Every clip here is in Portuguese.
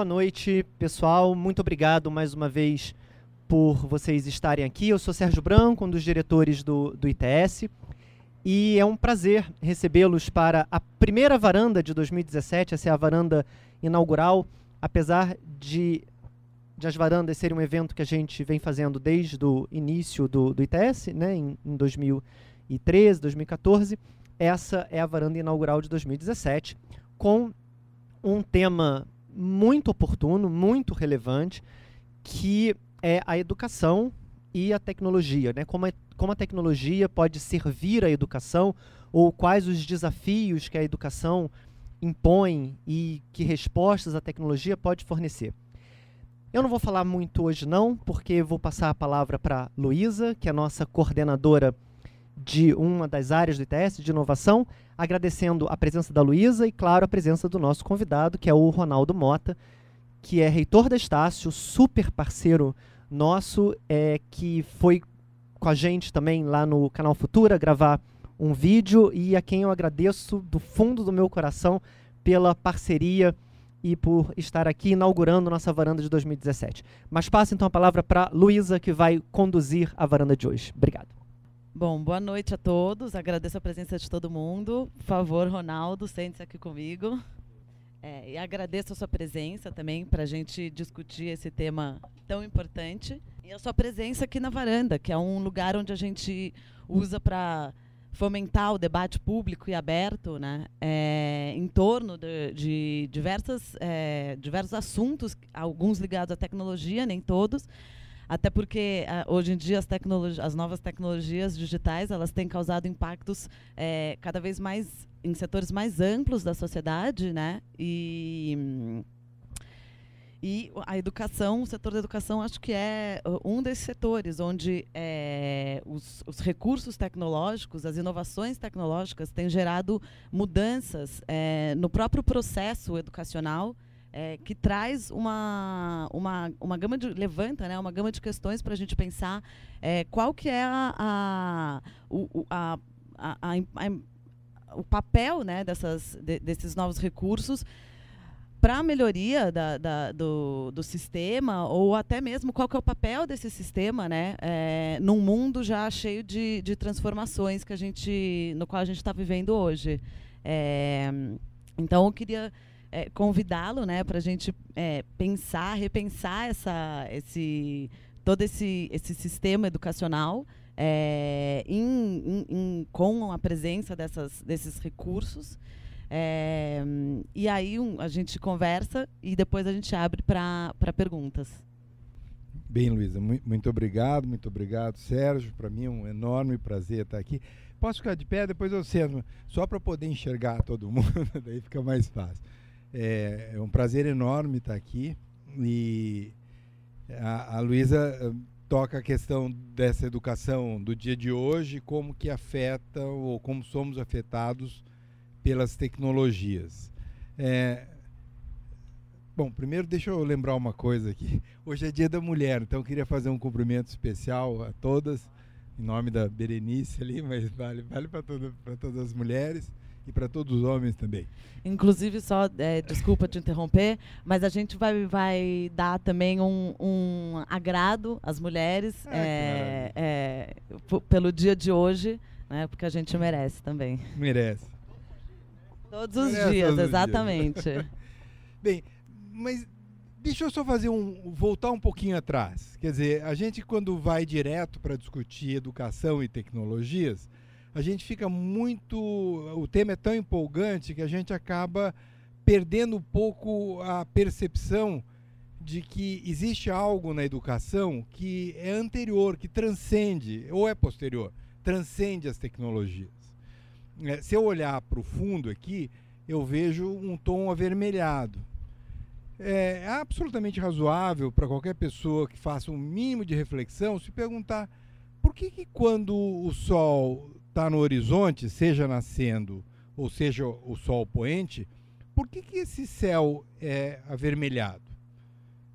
Boa noite, pessoal. Muito obrigado mais uma vez por vocês estarem aqui. Eu sou Sérgio Branco, um dos diretores do, do ITS, e é um prazer recebê-los para a primeira varanda de 2017. Essa é a varanda inaugural, apesar de, de as varandas serem um evento que a gente vem fazendo desde o início do, do ITS, né, em, em 2013, 2014. Essa é a varanda inaugural de 2017, com um tema muito oportuno, muito relevante, que é a educação e a tecnologia, né? Como a, como a tecnologia pode servir à educação ou quais os desafios que a educação impõe e que respostas a tecnologia pode fornecer. Eu não vou falar muito hoje não, porque vou passar a palavra para Luísa, que é a nossa coordenadora de uma das áreas do ITS de inovação, agradecendo a presença da Luísa e, claro, a presença do nosso convidado, que é o Ronaldo Mota, que é reitor da Estácio, super parceiro nosso, é, que foi com a gente também lá no canal Futura gravar um vídeo e a quem eu agradeço do fundo do meu coração pela parceria e por estar aqui inaugurando nossa varanda de 2017. Mas passo então a palavra para Luísa, que vai conduzir a varanda de hoje. Obrigado. Bom, boa noite a todos. Agradeço a presença de todo mundo. Por favor, Ronaldo, sente-se aqui comigo. É, e agradeço a sua presença também para a gente discutir esse tema tão importante. E a sua presença aqui na varanda, que é um lugar onde a gente usa para fomentar o debate público e aberto né, é, em torno de, de diversas, é, diversos assuntos, alguns ligados à tecnologia, nem todos, até porque hoje em dia as, as novas tecnologias digitais elas têm causado impactos é, cada vez mais em setores mais amplos da sociedade, né? E e a educação, o setor da educação, acho que é uh, um desses setores onde é, os, os, recursos tecnológicos, as inovações tecnológicas têm gerado mudanças é, no próprio processo educacional, é, que traz uma, uma, uma gama de levanta né, uma gama de questões para a gente pensar é, qual que é a, a, o, a, a, a, o papel né, dessas, de, desses novos recursos para a melhoria da, da, do, do sistema ou até mesmo qual que é o papel desse sistema né, é, num mundo já cheio de, de transformações que a gente, no qual a gente está vivendo hoje. É, então, eu queria é, convidá-lo né, para a gente é, pensar, repensar essa, esse, todo esse, esse sistema educacional é, com a presença dessas, desses recursos. É, e aí um, a gente conversa e depois a gente abre para perguntas. Bem, Luísa, muito obrigado, muito obrigado, Sérgio. Para mim é um enorme prazer estar aqui. Posso ficar de pé, depois eu sento, só para poder enxergar todo mundo, daí fica mais fácil. É, é um prazer enorme estar aqui e a, a Luísa toca a questão dessa educação do dia de hoje, como que afeta ou como somos afetados pelas tecnologias. É, bom, primeiro deixa eu lembrar uma coisa aqui. Hoje é Dia da Mulher, então eu queria fazer um cumprimento especial a todas, em nome da Berenice ali, mas vale, vale para toda, todas as mulheres e para todos os homens também. Inclusive, só, é, desculpa te interromper, mas a gente vai, vai dar também um, um agrado às mulheres ah, é, é, pelo dia de hoje, né, porque a gente merece também. Merece. Todos os merece dias, todos exatamente. Dias. Bem, mas deixa eu só fazer um voltar um pouquinho atrás. Quer dizer, a gente quando vai direto para discutir educação e tecnologias, a gente fica muito. O tema é tão empolgante que a gente acaba perdendo um pouco a percepção de que existe algo na educação que é anterior, que transcende, ou é posterior, transcende as tecnologias. É, se eu olhar para o fundo aqui, eu vejo um tom avermelhado. É absolutamente razoável para qualquer pessoa que faça um mínimo de reflexão se perguntar por que, que quando o sol está no horizonte, seja nascendo ou seja o sol poente, por que, que esse céu é avermelhado?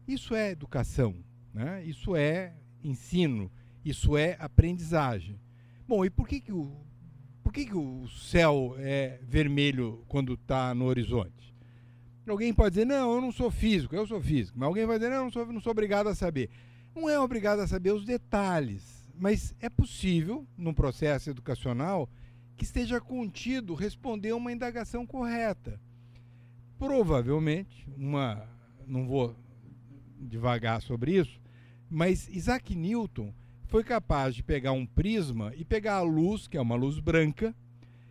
Isso é educação, né? isso é ensino, isso é aprendizagem. Bom, e por que, que, o, por que, que o céu é vermelho quando está no horizonte? Alguém pode dizer, não, eu não sou físico, eu sou físico. Mas alguém vai dizer, não, não sou, não sou obrigado a saber. Não é obrigado a saber os detalhes, mas é possível, num processo educacional, que esteja contido responder uma indagação correta. Provavelmente, uma, não vou devagar sobre isso, mas Isaac Newton foi capaz de pegar um prisma e pegar a luz, que é uma luz branca,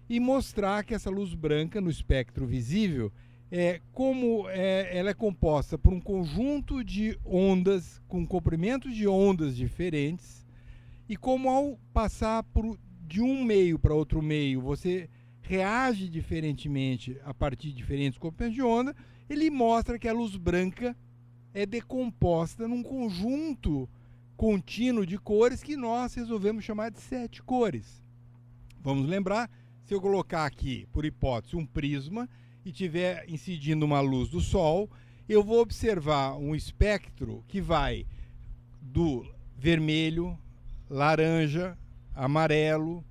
e mostrar que essa luz branca no espectro visível é, como é, ela é composta por um conjunto de ondas com comprimentos de ondas diferentes e como ao passar por, de um meio para outro meio você reage diferentemente a partir de diferentes comprimentos de onda, ele mostra que a luz branca é decomposta num conjunto contínuo de cores que nós resolvemos chamar de sete cores. Vamos lembrar, se eu colocar aqui, por hipótese, um prisma, e tiver incidindo uma luz do Sol, eu vou observar um espectro que vai do vermelho, laranja, amarelo,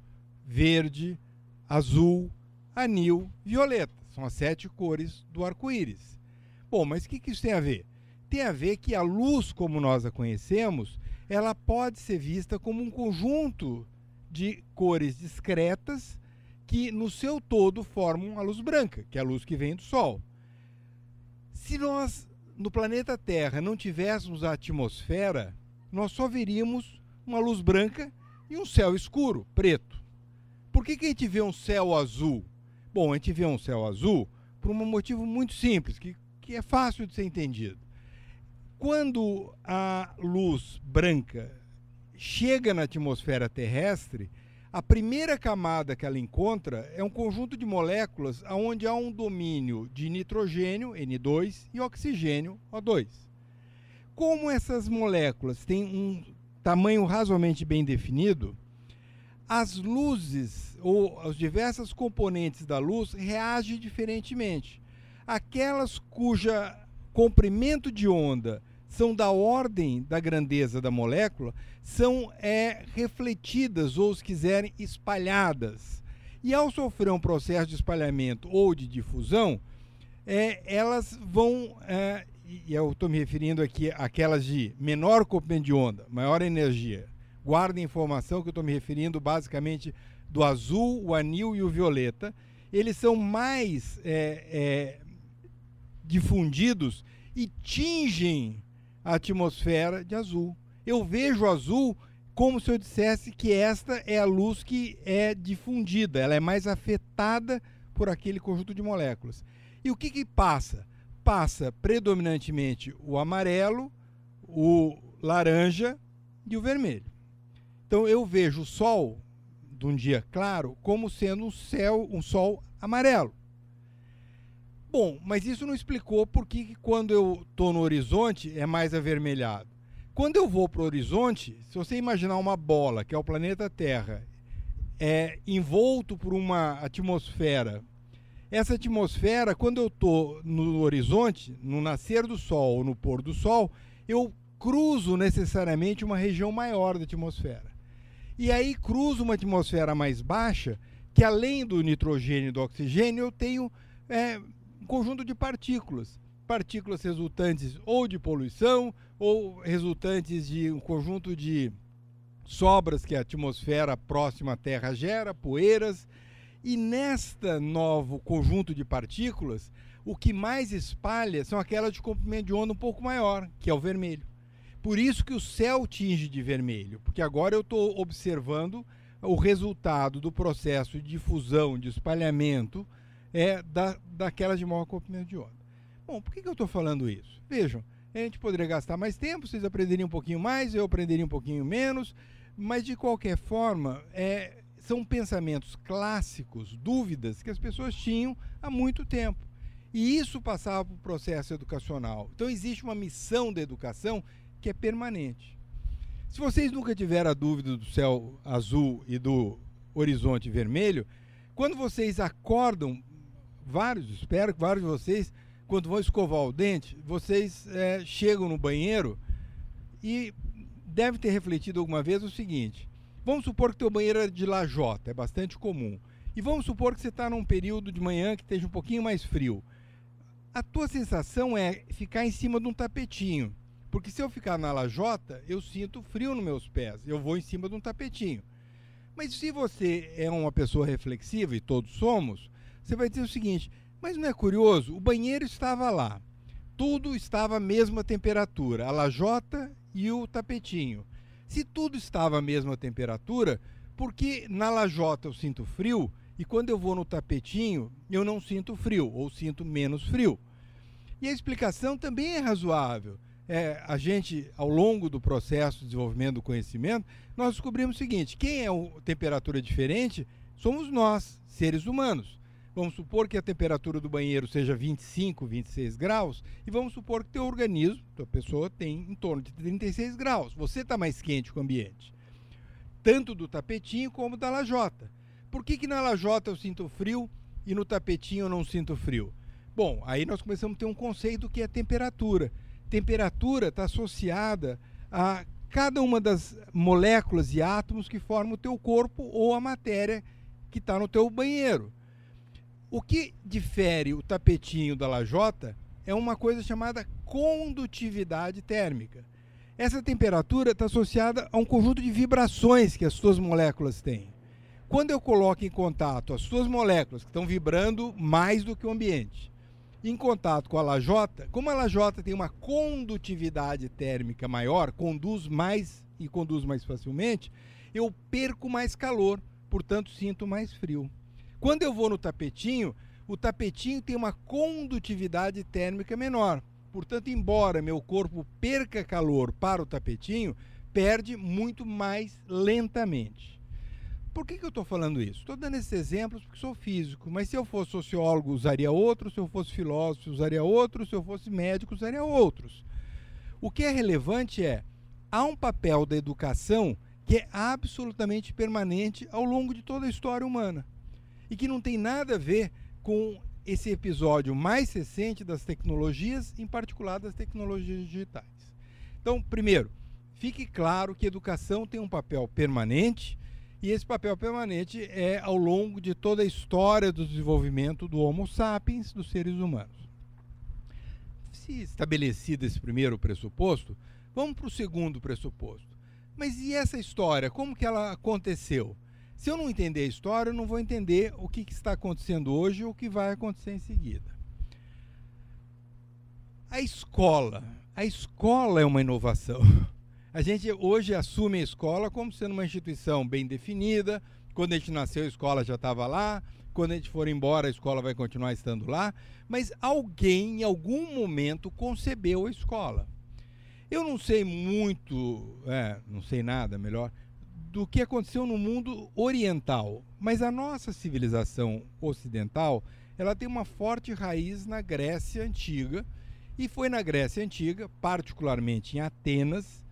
verde, azul, anil, violeta. São as sete cores do arco-íris. Bom, mas o que, que isso tem a ver? Tem a ver que a luz, como nós a conhecemos, ela pode ser vista como um conjunto de cores discretas que no seu todo formam a luz branca, que é a luz que vem do Sol. Se nós no planeta Terra não tivéssemos a atmosfera, nós só veríamos uma luz branca e um céu escuro, preto. Por que, que a gente vê um céu azul? Bom, a gente vê um céu azul por um motivo muito simples, que, que é fácil de ser entendido. Quando a luz branca chega na atmosfera terrestre, a primeira camada que ela encontra é um conjunto de moléculas onde há um domínio de nitrogênio, N2, e oxigênio, O2. Como essas moléculas têm um tamanho razoavelmente bem definido, as luzes ou as diversas componentes da luz reagem diferentemente. Aquelas cuja comprimento de onda são da ordem da grandeza da molécula, são é, refletidas ou, se quiserem, espalhadas. E ao sofrer um processo de espalhamento ou de difusão, é, elas vão, é, e eu estou me referindo aqui àquelas de menor comprimento de onda, maior energia. Guardem a informação que eu estou me referindo basicamente do azul, o anil e o violeta. Eles são mais é, é, difundidos e tingem a atmosfera de azul. Eu vejo azul como se eu dissesse que esta é a luz que é difundida, ela é mais afetada por aquele conjunto de moléculas. E o que, que passa? Passa predominantemente o amarelo, o laranja e o vermelho. Então eu vejo o sol de um dia claro como sendo um céu, um sol amarelo. Bom, mas isso não explicou por que quando eu estou no horizonte é mais avermelhado. Quando eu vou para o horizonte, se você imaginar uma bola, que é o planeta Terra, é envolto por uma atmosfera, essa atmosfera, quando eu estou no horizonte, no nascer do sol ou no pôr do sol, eu cruzo necessariamente uma região maior da atmosfera. E aí cruzo uma atmosfera mais baixa, que além do nitrogênio e do oxigênio, eu tenho é, um conjunto de partículas. Partículas resultantes ou de poluição, ou resultantes de um conjunto de sobras que a atmosfera próxima à Terra gera, poeiras. E nesta novo conjunto de partículas, o que mais espalha são aquelas de comprimento de onda um pouco maior, que é o vermelho. Por isso que o céu tinge de vermelho, porque agora eu estou observando o resultado do processo de difusão, de espalhamento é da, daquelas de maior comprimento de onda. Bom, por que, que eu estou falando isso? Vejam, a gente poderia gastar mais tempo, vocês aprenderiam um pouquinho mais, eu aprenderia um pouquinho menos, mas de qualquer forma, é, são pensamentos clássicos, dúvidas que as pessoas tinham há muito tempo. E isso passava para o processo educacional. Então existe uma missão da educação que é permanente. Se vocês nunca tiveram a dúvida do céu azul e do horizonte vermelho, quando vocês acordam vários, espero que vários de vocês, quando vão escovar o dente, vocês é, chegam no banheiro e deve ter refletido alguma vez o seguinte: vamos supor que teu banheiro é de lajota, é bastante comum. E vamos supor que você está num período de manhã que esteja um pouquinho mais frio. a tua sensação é ficar em cima de um tapetinho. Porque se eu ficar na lajota, eu sinto frio nos meus pés. Eu vou em cima de um tapetinho. Mas se você é uma pessoa reflexiva, e todos somos, você vai dizer o seguinte: mas não é curioso? O banheiro estava lá. Tudo estava à mesma temperatura, a lajota e o tapetinho. Se tudo estava à mesma temperatura, por que na lajota eu sinto frio e quando eu vou no tapetinho eu não sinto frio ou sinto menos frio? E a explicação também é razoável é, a gente, ao longo do processo de desenvolvimento do conhecimento, nós descobrimos o seguinte: quem é a temperatura diferente somos nós, seres humanos. Vamos supor que a temperatura do banheiro seja 25, 26 graus, e vamos supor que teu organismo, tua pessoa, tem em torno de 36 graus. Você está mais quente que o ambiente. Tanto do tapetinho como da lajota. Por que, que na lajota eu sinto frio e no tapetinho eu não sinto frio? Bom, aí nós começamos a ter um conceito que é temperatura temperatura está associada a cada uma das moléculas e átomos que formam o teu corpo ou a matéria que está no teu banheiro. O que difere o tapetinho da lajota é uma coisa chamada condutividade térmica. Essa temperatura está associada a um conjunto de vibrações que as suas moléculas têm. Quando eu coloco em contato as suas moléculas, que estão vibrando mais do que o ambiente, em contato com a lajota, como a lajota tem uma condutividade térmica maior, conduz mais e conduz mais facilmente, eu perco mais calor, portanto sinto mais frio. Quando eu vou no tapetinho, o tapetinho tem uma condutividade térmica menor. Portanto, embora meu corpo perca calor para o tapetinho, perde muito mais lentamente. Por que, que eu estou falando isso? Estou dando esses exemplos porque sou físico, mas se eu fosse sociólogo, usaria outro, se eu fosse filósofo, usaria outro, se eu fosse médico, usaria outros. O que é relevante é, há um papel da educação que é absolutamente permanente ao longo de toda a história humana e que não tem nada a ver com esse episódio mais recente das tecnologias, em particular das tecnologias digitais. Então, primeiro, fique claro que educação tem um papel permanente e esse papel permanente é ao longo de toda a história do desenvolvimento do Homo sapiens, dos seres humanos. Se estabelecido esse primeiro pressuposto, vamos para o segundo pressuposto. Mas e essa história? Como que ela aconteceu? Se eu não entender a história, eu não vou entender o que, que está acontecendo hoje ou o que vai acontecer em seguida. A escola. A escola é uma inovação. A gente hoje assume a escola como sendo uma instituição bem definida. Quando a gente nasceu, a escola já estava lá. Quando a gente for embora, a escola vai continuar estando lá. Mas alguém, em algum momento, concebeu a escola. Eu não sei muito, é, não sei nada melhor, do que aconteceu no mundo oriental. Mas a nossa civilização ocidental, ela tem uma forte raiz na Grécia Antiga. E foi na Grécia Antiga, particularmente em Atenas,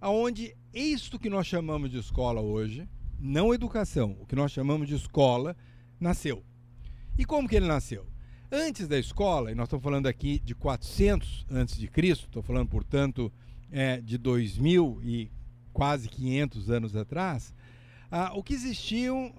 aonde isto que nós chamamos de escola hoje, não educação, o que nós chamamos de escola, nasceu. E como que ele nasceu? Antes da escola, e nós estamos falando aqui de 400 antes de Cristo, estou falando, portanto, é, de 2000 e quase 500 anos atrás, ah, o que existiam,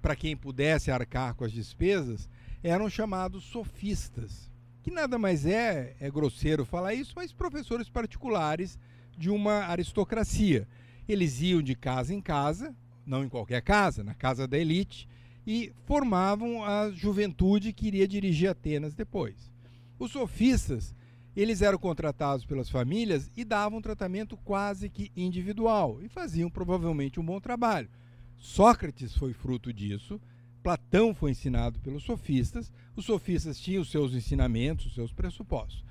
para quem pudesse arcar com as despesas, eram chamados sofistas, que nada mais é, é grosseiro falar isso, mas professores particulares de uma aristocracia. Eles iam de casa em casa, não em qualquer casa, na casa da elite, e formavam a juventude que iria dirigir Atenas depois. Os sofistas, eles eram contratados pelas famílias e davam um tratamento quase que individual e faziam provavelmente um bom trabalho. Sócrates foi fruto disso, Platão foi ensinado pelos sofistas, os sofistas tinham os seus ensinamentos, os seus pressupostos.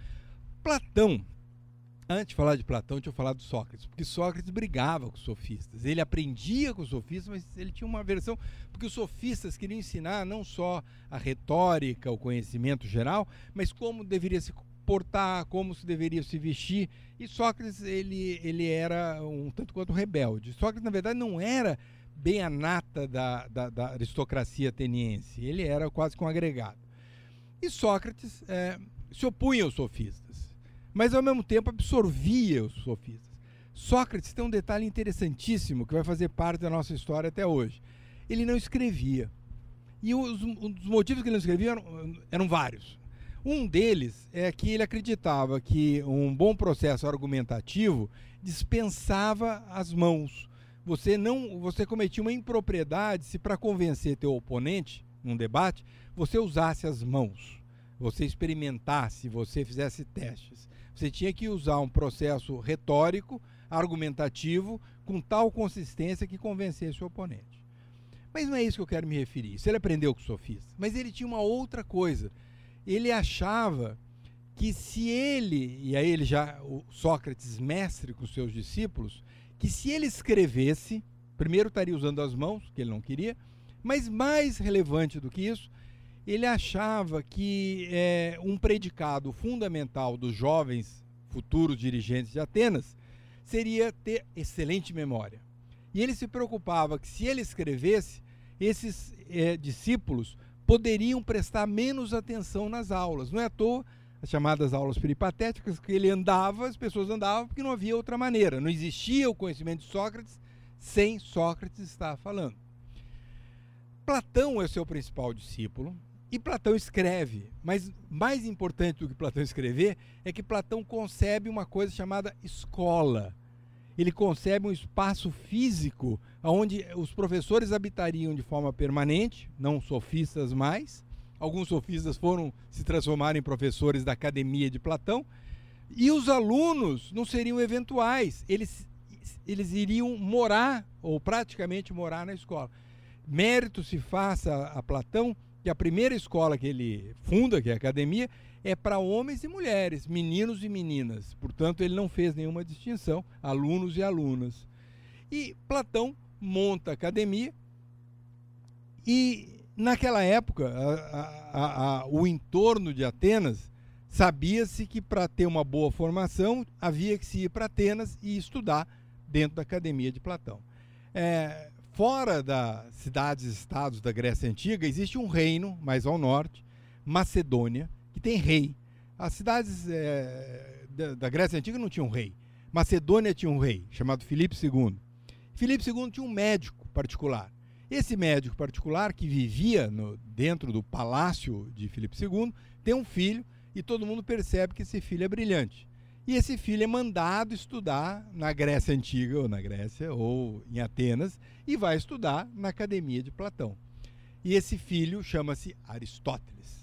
Platão antes de falar de Platão, tinha falado de Sócrates, porque Sócrates brigava com os sofistas. Ele aprendia com os sofistas, mas ele tinha uma versão, porque os sofistas queriam ensinar não só a retórica, o conhecimento geral, mas como deveria se portar, como se deveria se vestir. E Sócrates, ele, ele era um tanto quanto rebelde. Sócrates, na verdade, não era bem a nata da, da, da aristocracia ateniense, ele era quase que um agregado. E Sócrates é, se opunha aos sofistas mas ao mesmo tempo absorvia os sofistas. Sócrates tem um detalhe interessantíssimo que vai fazer parte da nossa história até hoje. Ele não escrevia. E os, os motivos que ele não escrevia eram, eram vários. Um deles é que ele acreditava que um bom processo argumentativo dispensava as mãos. Você não, você cometia uma impropriedade se para convencer teu oponente num debate, você usasse as mãos, você experimentasse, você fizesse testes. Você tinha que usar um processo retórico, argumentativo, com tal consistência que convencesse o oponente. Mas não é isso que eu quero me referir. Isso ele aprendeu com o sofista. Mas ele tinha uma outra coisa ele achava que se ele, e aí ele já, o Sócrates mestre com seus discípulos, que se ele escrevesse, primeiro estaria usando as mãos, que ele não queria, mas mais relevante do que isso, ele achava que é, um predicado fundamental dos jovens futuros dirigentes de Atenas seria ter excelente memória. E ele se preocupava que se ele escrevesse, esses é, discípulos poderiam prestar menos atenção nas aulas. Não é à toa as chamadas aulas peripatéticas, que ele andava, as pessoas andavam porque não havia outra maneira. Não existia o conhecimento de Sócrates sem Sócrates estar falando. Platão é o seu principal discípulo e Platão escreve, mas mais importante do que Platão escrever é que Platão concebe uma coisa chamada escola ele concebe um espaço físico onde os professores habitariam de forma permanente, não sofistas mais. Alguns sofistas foram se transformar em professores da academia de Platão. E os alunos não seriam eventuais, eles, eles iriam morar, ou praticamente morar na escola. Mérito se faça a Platão que a primeira escola que ele funda, que é a academia, é para homens e mulheres, meninos e meninas. Portanto, ele não fez nenhuma distinção, alunos e alunas. E Platão monta a academia e naquela época a, a, a, o entorno de Atenas sabia-se que para ter uma boa formação havia que se ir para Atenas e estudar dentro da academia de Platão. É, fora das cidades-estados da Grécia Antiga existe um reino mais ao norte, Macedônia, tem rei. As cidades é, da, da, Grécia Antiga não tinham rei. Macedônia tinha um rei, chamado Filipe II. Filipe II tinha um médico particular. Esse médico particular, que vivia no, dentro do palácio de Filipe II, tem um filho e todo mundo percebe que esse filho é brilhante. E esse filho é mandado estudar na Grécia Antiga, ou na Grécia, ou em Atenas, e vai estudar na Academia de Platão. E esse filho chama-se Aristóteles.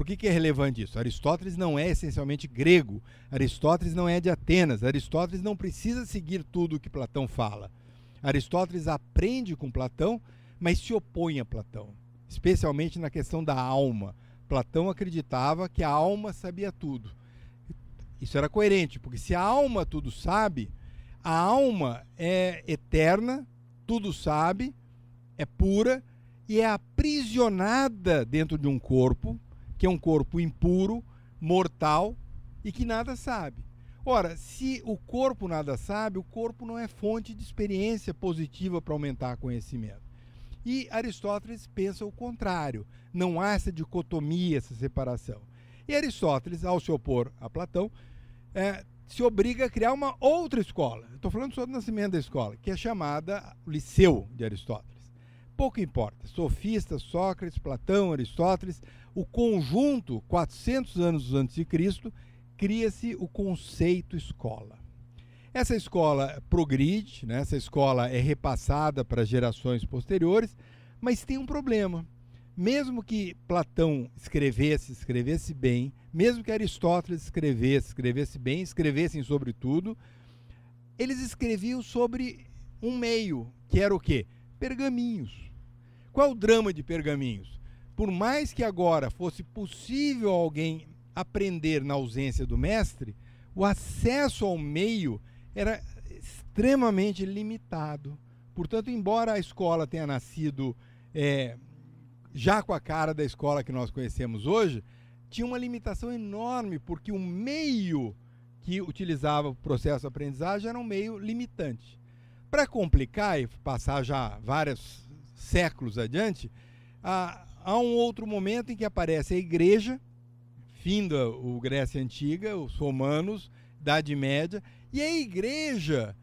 Por que, que é relevante isso? Aristóteles não é essencialmente grego, Aristóteles não é de Atenas, Aristóteles não precisa seguir tudo o que Platão fala. Aristóteles aprende com Platão, mas se opõe a Platão, especialmente na questão da alma. Platão acreditava que a alma sabia tudo. Isso era coerente, porque se a alma tudo sabe, a alma é eterna, tudo sabe, é pura e é aprisionada dentro de um corpo que é um corpo impuro, mortal e que nada sabe. Ora, se o corpo nada sabe, o corpo não é fonte de experiência positiva para aumentar conhecimento. E Aristóteles pensa o contrário. Não há essa dicotomia, essa separação. E Aristóteles, ao se opor a Platão, é, se obriga a criar uma outra escola. Estou falando só do nascimento da escola, que é chamada Liceu de Aristóteles pouco importa. Sofistas, Sócrates, Platão, Aristóteles, o conjunto, 400 anos antes de Cristo, cria-se o conceito escola. Essa escola progride, né? essa escola é repassada para gerações posteriores, mas tem um problema. Mesmo que Platão escrevesse, escrevesse bem, mesmo que Aristóteles escrevesse, escrevesse bem, escrevessem sobre tudo, eles escreviam sobre um meio, que era o quê? Pergaminhos. Qual o drama de Pergaminhos? Por mais que agora fosse possível alguém aprender na ausência do mestre, o acesso ao meio era extremamente limitado. Portanto, embora a escola tenha nascido é, já com a cara da escola que nós conhecemos hoje, tinha uma limitação enorme, porque o meio que utilizava o processo de aprendizagem era um meio limitante. Para complicar e passar já várias séculos adiante, há, há um outro momento em que aparece a igreja, finda o Grécia Antiga, os romanos, Idade Média, e a igreja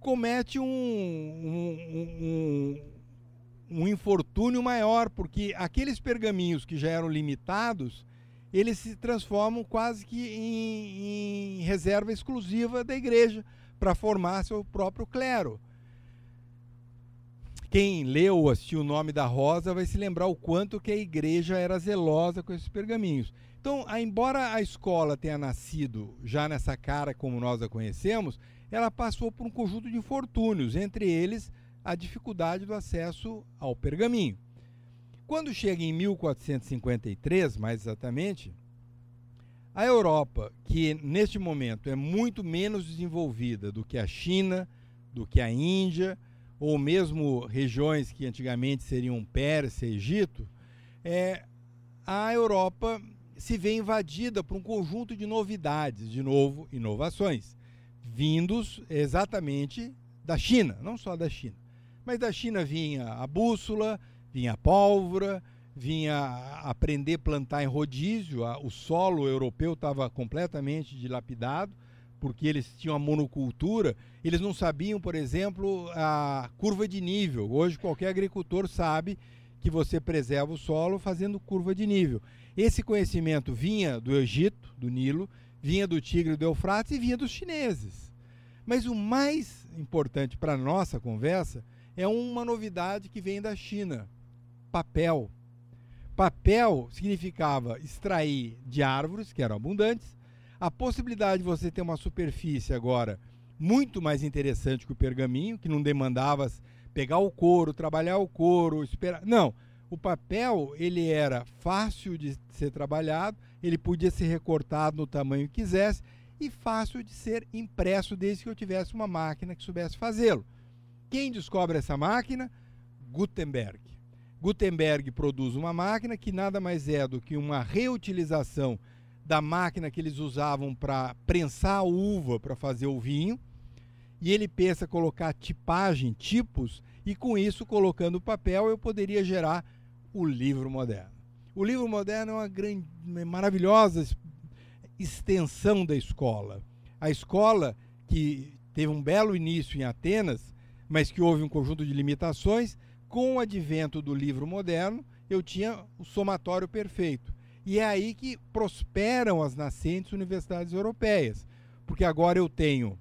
comete um, um, um, um infortúnio maior, porque aqueles pergaminhos que já eram limitados, eles se transformam quase que em, em reserva exclusiva da igreja para formar seu próprio clero. Quem leu ou assistiu o nome da Rosa vai se lembrar o quanto que a igreja era zelosa com esses pergaminhos. Então, embora a escola tenha nascido já nessa cara como nós a conhecemos, ela passou por um conjunto de infortúnios, entre eles a dificuldade do acesso ao pergaminho. Quando chega em 1453, mais exatamente, a Europa, que neste momento é muito menos desenvolvida do que a China, do que a Índia, ou mesmo regiões que antigamente seriam Pérsia, Egito, é, a Europa se vê invadida por um conjunto de novidades, de novo, inovações, vindos exatamente da China, não só da China. Mas da China vinha a bússola, vinha a pólvora, vinha aprender a plantar em rodízio, o solo europeu estava completamente dilapidado, porque eles tinham a monocultura, eles não sabiam, por exemplo, a curva de nível. Hoje qualquer agricultor sabe que você preserva o solo fazendo curva de nível. Esse conhecimento vinha do Egito, do Nilo, vinha do Tigre do Eufrates e vinha dos chineses. Mas o mais importante para a nossa conversa é uma novidade que vem da China: papel. Papel significava extrair de árvores, que eram abundantes, a possibilidade de você ter uma superfície agora muito mais interessante que o pergaminho, que não demandava pegar o couro, trabalhar o couro, esperar. Não, o papel ele era fácil de ser trabalhado, ele podia ser recortado no tamanho que quisesse e fácil de ser impresso desde que eu tivesse uma máquina que soubesse fazê-lo. Quem descobre essa máquina? Gutenberg. Gutenberg produz uma máquina que nada mais é do que uma reutilização da máquina que eles usavam para prensar a uva para fazer o vinho. E ele pensa colocar tipagem, tipos, e com isso, colocando papel, eu poderia gerar o livro moderno. O livro moderno é uma grande, maravilhosa extensão da escola. A escola que teve um belo início em Atenas, mas que houve um conjunto de limitações, com o advento do livro moderno, eu tinha o somatório perfeito. E é aí que prosperam as nascentes universidades europeias, porque agora eu tenho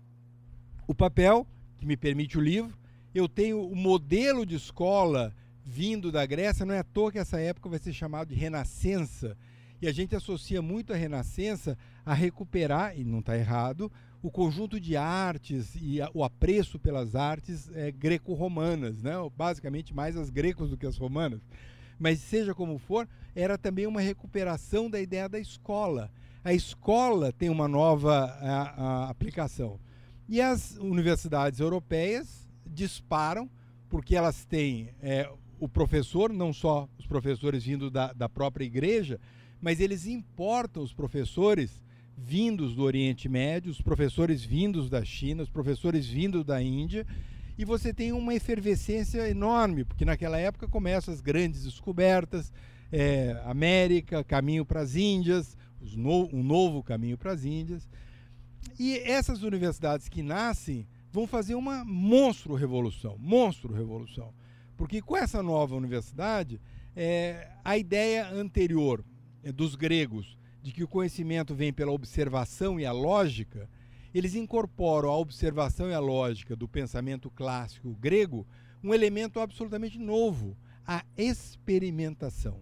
o papel, que me permite o livro, eu tenho o modelo de escola vindo da Grécia, não é à toa que essa época vai ser chamada de Renascença. E a gente associa muito a Renascença a recuperar, e não está errado, o conjunto de artes e a, o apreço pelas artes é, greco-romanas, né? basicamente mais as grecas do que as romanas. Mas seja como for, era também uma recuperação da ideia da escola. A escola tem uma nova a, a aplicação. E as universidades europeias disparam, porque elas têm é, o professor, não só os professores vindo da, da própria igreja, mas eles importam os professores vindos do Oriente Médio, os professores vindos da China, os professores vindos da Índia, e você tem uma efervescência enorme, porque naquela época começam as grandes descobertas, é, América, caminho para as Índias, no, um novo caminho para as Índias. E essas universidades que nascem vão fazer uma monstro revolução, monstro revolução. Porque com essa nova universidade, é, a ideia anterior é, dos gregos de que o conhecimento vem pela observação e a lógica, eles incorporam a observação e a lógica do pensamento clássico grego um elemento absolutamente novo, a experimentação.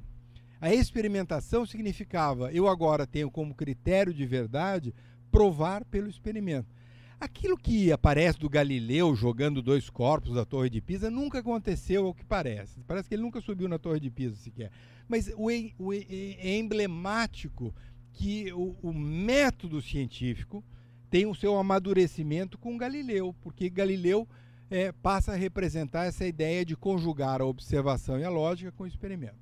A experimentação significava eu agora tenho como critério de verdade provar pelo experimento. Aquilo que aparece do Galileu jogando dois corpos da Torre de Pisa nunca aconteceu ao que parece. Parece que ele nunca subiu na Torre de Pisa sequer. Mas o, é emblemático que o, o método científico tem o seu amadurecimento com Galileu, porque Galileu é, passa a representar essa ideia de conjugar a observação e a lógica com o experimento.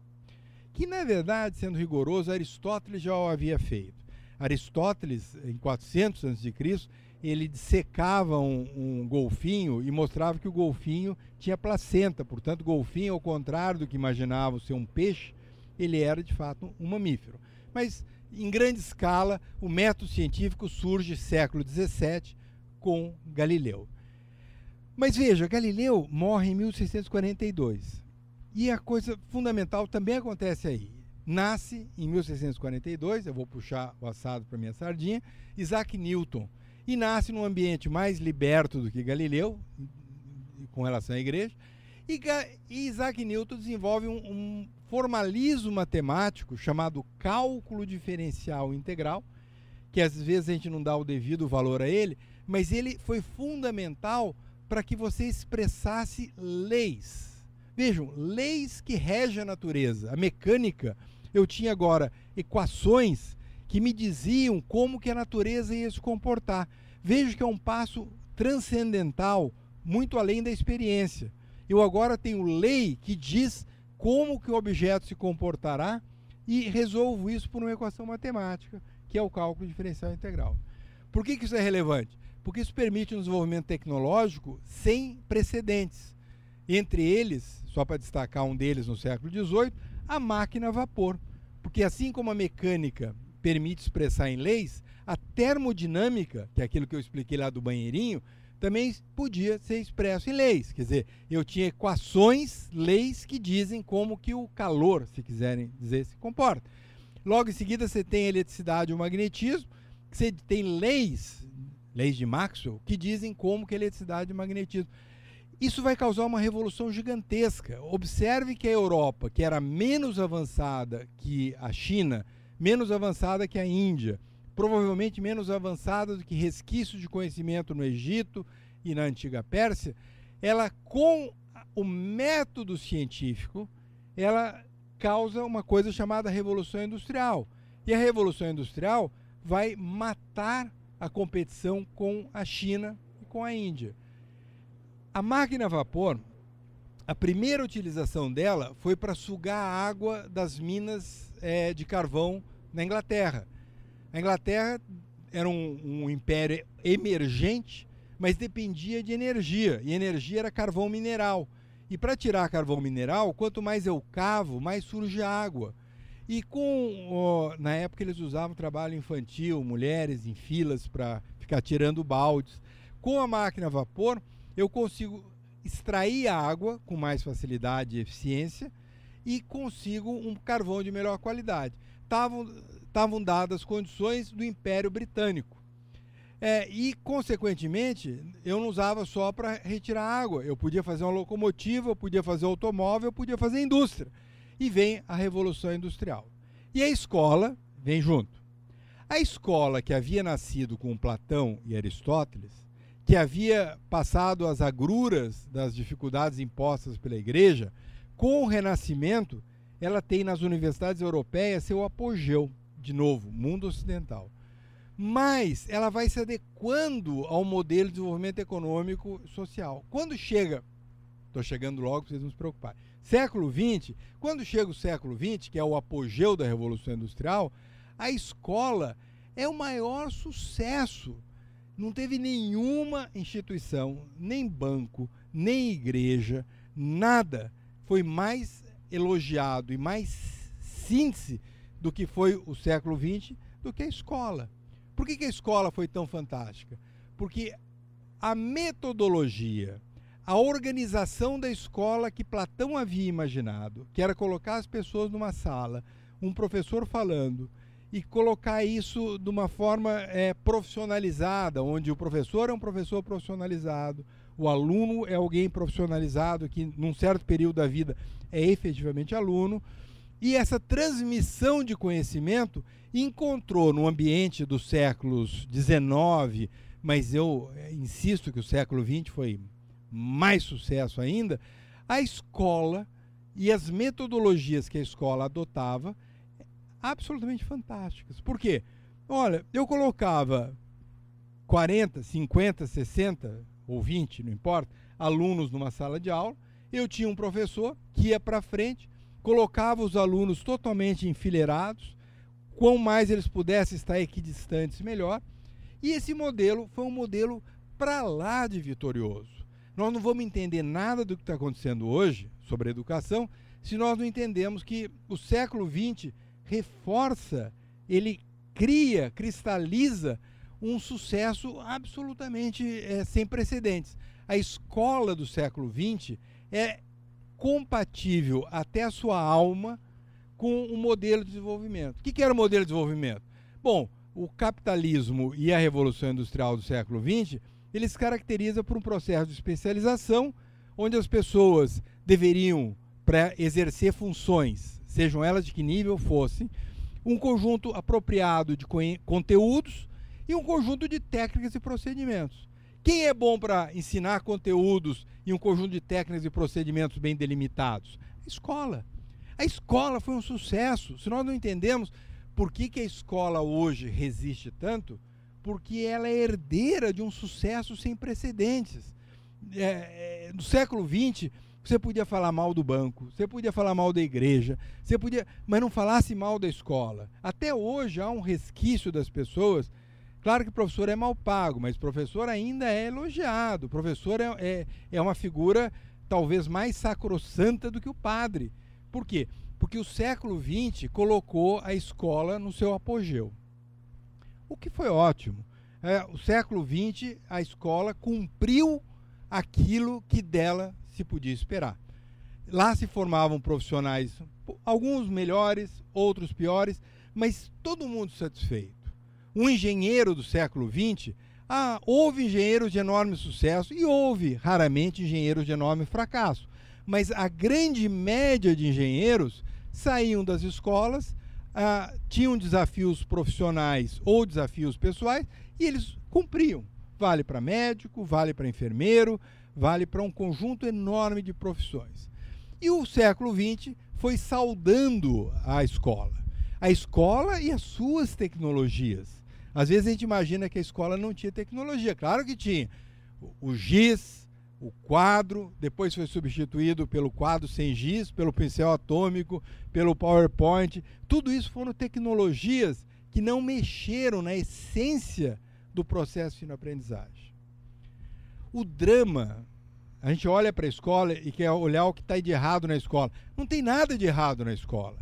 Que, na verdade, sendo rigoroso, Aristóteles já o havia feito. Aristóteles, em 400 a.C., ele secava um, um, golfinho e mostrava que o golfinho tinha placenta. Portanto, o golfinho, ao contrário do que imaginavam ser um peixe, ele era de fato um mamífero. Mas, em grande escala, o método científico surge século XVII com Galileu. Mas veja, Galileu morre em 1642. E a coisa fundamental também acontece aí. nasce em 1642, eu vou puxar o assado para minha sardinha, Isaac Newton. E nasce num ambiente mais liberto do que Galileu, com relação à igreja. E, Isaac Newton desenvolve um, um formalismo matemático chamado cálculo diferencial integral, que às vezes a gente não dá o devido valor a ele, mas ele foi fundamental para que você expressasse leis. Vejam, leis que regem a natureza. A mecânica, eu tinha agora equações que me diziam como que a natureza ia se comportar. Vejo que é um passo transcendental, muito além da experiência. Eu agora tenho lei que diz como que o objeto se comportará e resolvo isso por uma equação matemática, que é o cálculo diferencial integral. Por que, que isso é relevante? Porque isso permite um desenvolvimento tecnológico sem precedentes. Entre eles, só para destacar um deles no século XVIII, a máquina a vapor. Porque assim como a mecânica permite expressar em leis, a termodinâmica, que é aquilo que eu expliquei lá do banheirinho, também podia ser expresso em leis. Quer dizer, eu tinha equações, leis que dizem como que o calor, se quiserem dizer, se comporta. Logo em seguida você tem a eletricidade e o magnetismo, você tem leis, leis de Maxwell, que dizem como que a eletricidade e o magnetismo. Isso vai causar uma revolução gigantesca. Observe que a Europa, que era menos avançada que a China, menos avançada que a Índia, provavelmente menos avançada do que resquícios de conhecimento no Egito e na antiga Pérsia, ela com o método científico, ela causa uma coisa chamada revolução industrial. E a revolução industrial vai matar a competição com a China e com a Índia. A máquina a vapor, a primeira utilização dela foi para sugar a água das minas é, de carvão na Inglaterra. A Inglaterra era um, um império emergente, mas dependia de energia, e energia era carvão mineral. E para tirar carvão mineral, quanto mais eu cavo, mais surge água. E com na época eles usavam trabalho infantil, mulheres em filas para ficar tirando baldes. Com a máquina a vapor, eu consigo extrair a água com mais facilidade e eficiência e consigo um carvão de melhor qualidade. Estavam estavam dadas as condições do Império Britânico. É, e, consequentemente, eu não usava só para retirar água. Eu podia fazer uma locomotiva, eu podia fazer automóvel, eu podia fazer indústria. E vem a Revolução Industrial. E a escola vem junto. A escola que havia nascido com Platão e Aristóteles, que havia passado as agruras das dificuldades impostas pela igreja, com o Renascimento, ela tem nas universidades europeias seu apogeu de novo, mundo ocidental. Mas ela vai se adequando ao modelo de desenvolvimento econômico social. Quando chega, estou chegando logo vocês não se preocuparem, século XX, quando chega o século XX, que é o apogeu da Revolução Industrial, a escola é o maior sucesso. Não teve nenhuma instituição, nem banco, nem igreja, nada foi mais elogiado e mais síntese do que foi o século XX do que a escola. Por que, que a escola foi tão fantástica? Porque a metodologia, a organização da escola que Platão havia imaginado, que era colocar as pessoas numa sala, um professor falando, e colocar isso de uma forma é, profissionalizada, onde o professor é um professor profissionalizado, o aluno é alguém profissionalizado que, num certo período da vida, é efetivamente aluno, e essa transmissão de conhecimento encontrou no ambiente dos séculos XIX, mas eu eh, insisto que o século XX foi mais sucesso ainda, a escola e as metodologias que a escola adotava absolutamente fantásticas. Por quê? Olha, eu colocava 40, 50, 60 ou 20, não importa, alunos numa sala de aula, eu tinha um professor que ia para frente, colocava os alunos totalmente enfileirados, quanto mais eles pudessem estar equidistantes, melhor. E esse modelo foi um modelo para lá de vitorioso. Nós não vamos entender nada do que está acontecendo hoje sobre a educação se nós não entendemos que o século XX reforça, ele cria, cristaliza um sucesso absolutamente é, sem precedentes. A escola do século XX é compatível até a sua alma com o modelo de desenvolvimento. O que, que era o modelo de desenvolvimento? Bom, o capitalismo e a revolução industrial do século XX, ele se caracteriza por um processo de especialização, onde as pessoas deveriam, para exercer funções, sejam elas de que nível fossem, um conjunto apropriado de conteúdos e um conjunto de técnicas e procedimentos. Quem é bom para ensinar conteúdos e um conjunto de técnicas e procedimentos bem delimitados? A escola. A escola foi um sucesso. Se nós não entendemos por que, que a escola hoje resiste tanto, porque ela é herdeira de um sucesso sem precedentes. É, é, no século XX, você podia falar mal do banco, você podia falar mal da igreja, você podia, mas não falasse mal da escola. Até hoje há um resquício das pessoas. Claro que o professor é mal pago, mas o professor ainda é elogiado. O professor é, é, é uma figura talvez mais sacrossanta do que o padre. Por quê? Porque o século XX colocou a escola no seu apogeu. O que foi ótimo. É, o século XX, a escola cumpriu aquilo que dela se podia esperar. Lá se formavam profissionais, alguns melhores, outros piores, mas todo mundo satisfeito. Um engenheiro do século XX, ah, houve engenheiros de enorme sucesso e houve, raramente, engenheiros de enorme fracasso. Mas a grande média de engenheiros saíam das escolas, ah, tinham desafios profissionais ou desafios pessoais e eles cumpriam. Vale para médico, vale para enfermeiro, vale para um conjunto enorme de profissões. E o século XX foi saudando a escola. A escola e as suas tecnologias. Às vezes a gente imagina que a escola não tinha tecnologia. Claro que tinha. O giz, o quadro, depois foi substituído pelo quadro sem giz, pelo pincel atômico, pelo PowerPoint. Tudo isso foram tecnologias que não mexeram na essência do processo de aprendizagem o drama. A gente olha para a escola e quer olhar o que está de errado na escola. Não tem nada de errado na escola.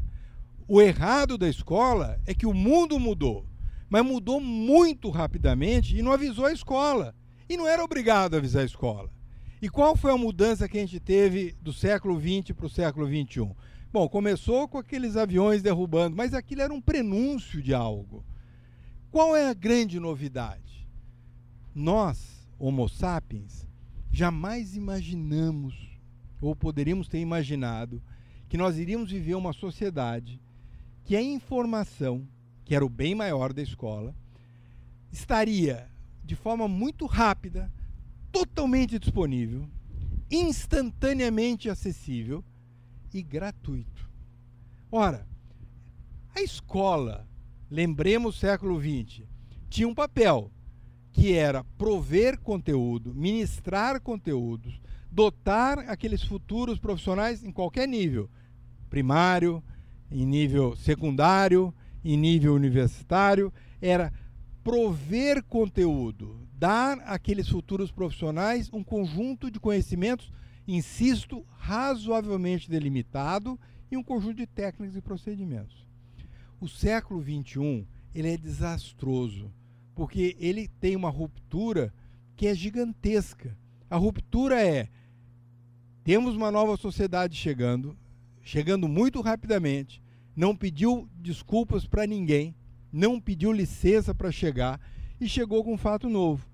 O errado da escola é que o mundo mudou, mas mudou muito rapidamente e não avisou a escola. E não era obrigado a avisar a escola. E qual foi a mudança que a gente teve do século XX para o século XXI? Bom, começou com aqueles aviões derrubando, mas aquilo era um prenúncio de algo. Qual é a grande novidade? Nós Homo sapiens, jamais imaginamos, ou poderíamos ter imaginado, que nós iríamos viver uma sociedade que a informação, que era o bem maior da escola, estaria de forma muito rápida, totalmente disponível, instantaneamente acessível e gratuito. Ora, a escola, lembremos o século XX, tinha um papel que era prover conteúdo, ministrar conteúdos, dotar aqueles futuros profissionais em qualquer nível, primário, em nível secundário, em nível universitário, era prover conteúdo, dar àqueles futuros profissionais um conjunto de conhecimentos, insisto, razoavelmente delimitado e um conjunto de técnicas e procedimentos. O século XXI ele é desastroso porque ele tem uma ruptura que é gigantesca. A ruptura é: temos uma nova sociedade chegando, chegando muito rapidamente, não pediu desculpas para ninguém, não pediu licença para chegar e chegou com um fato novo.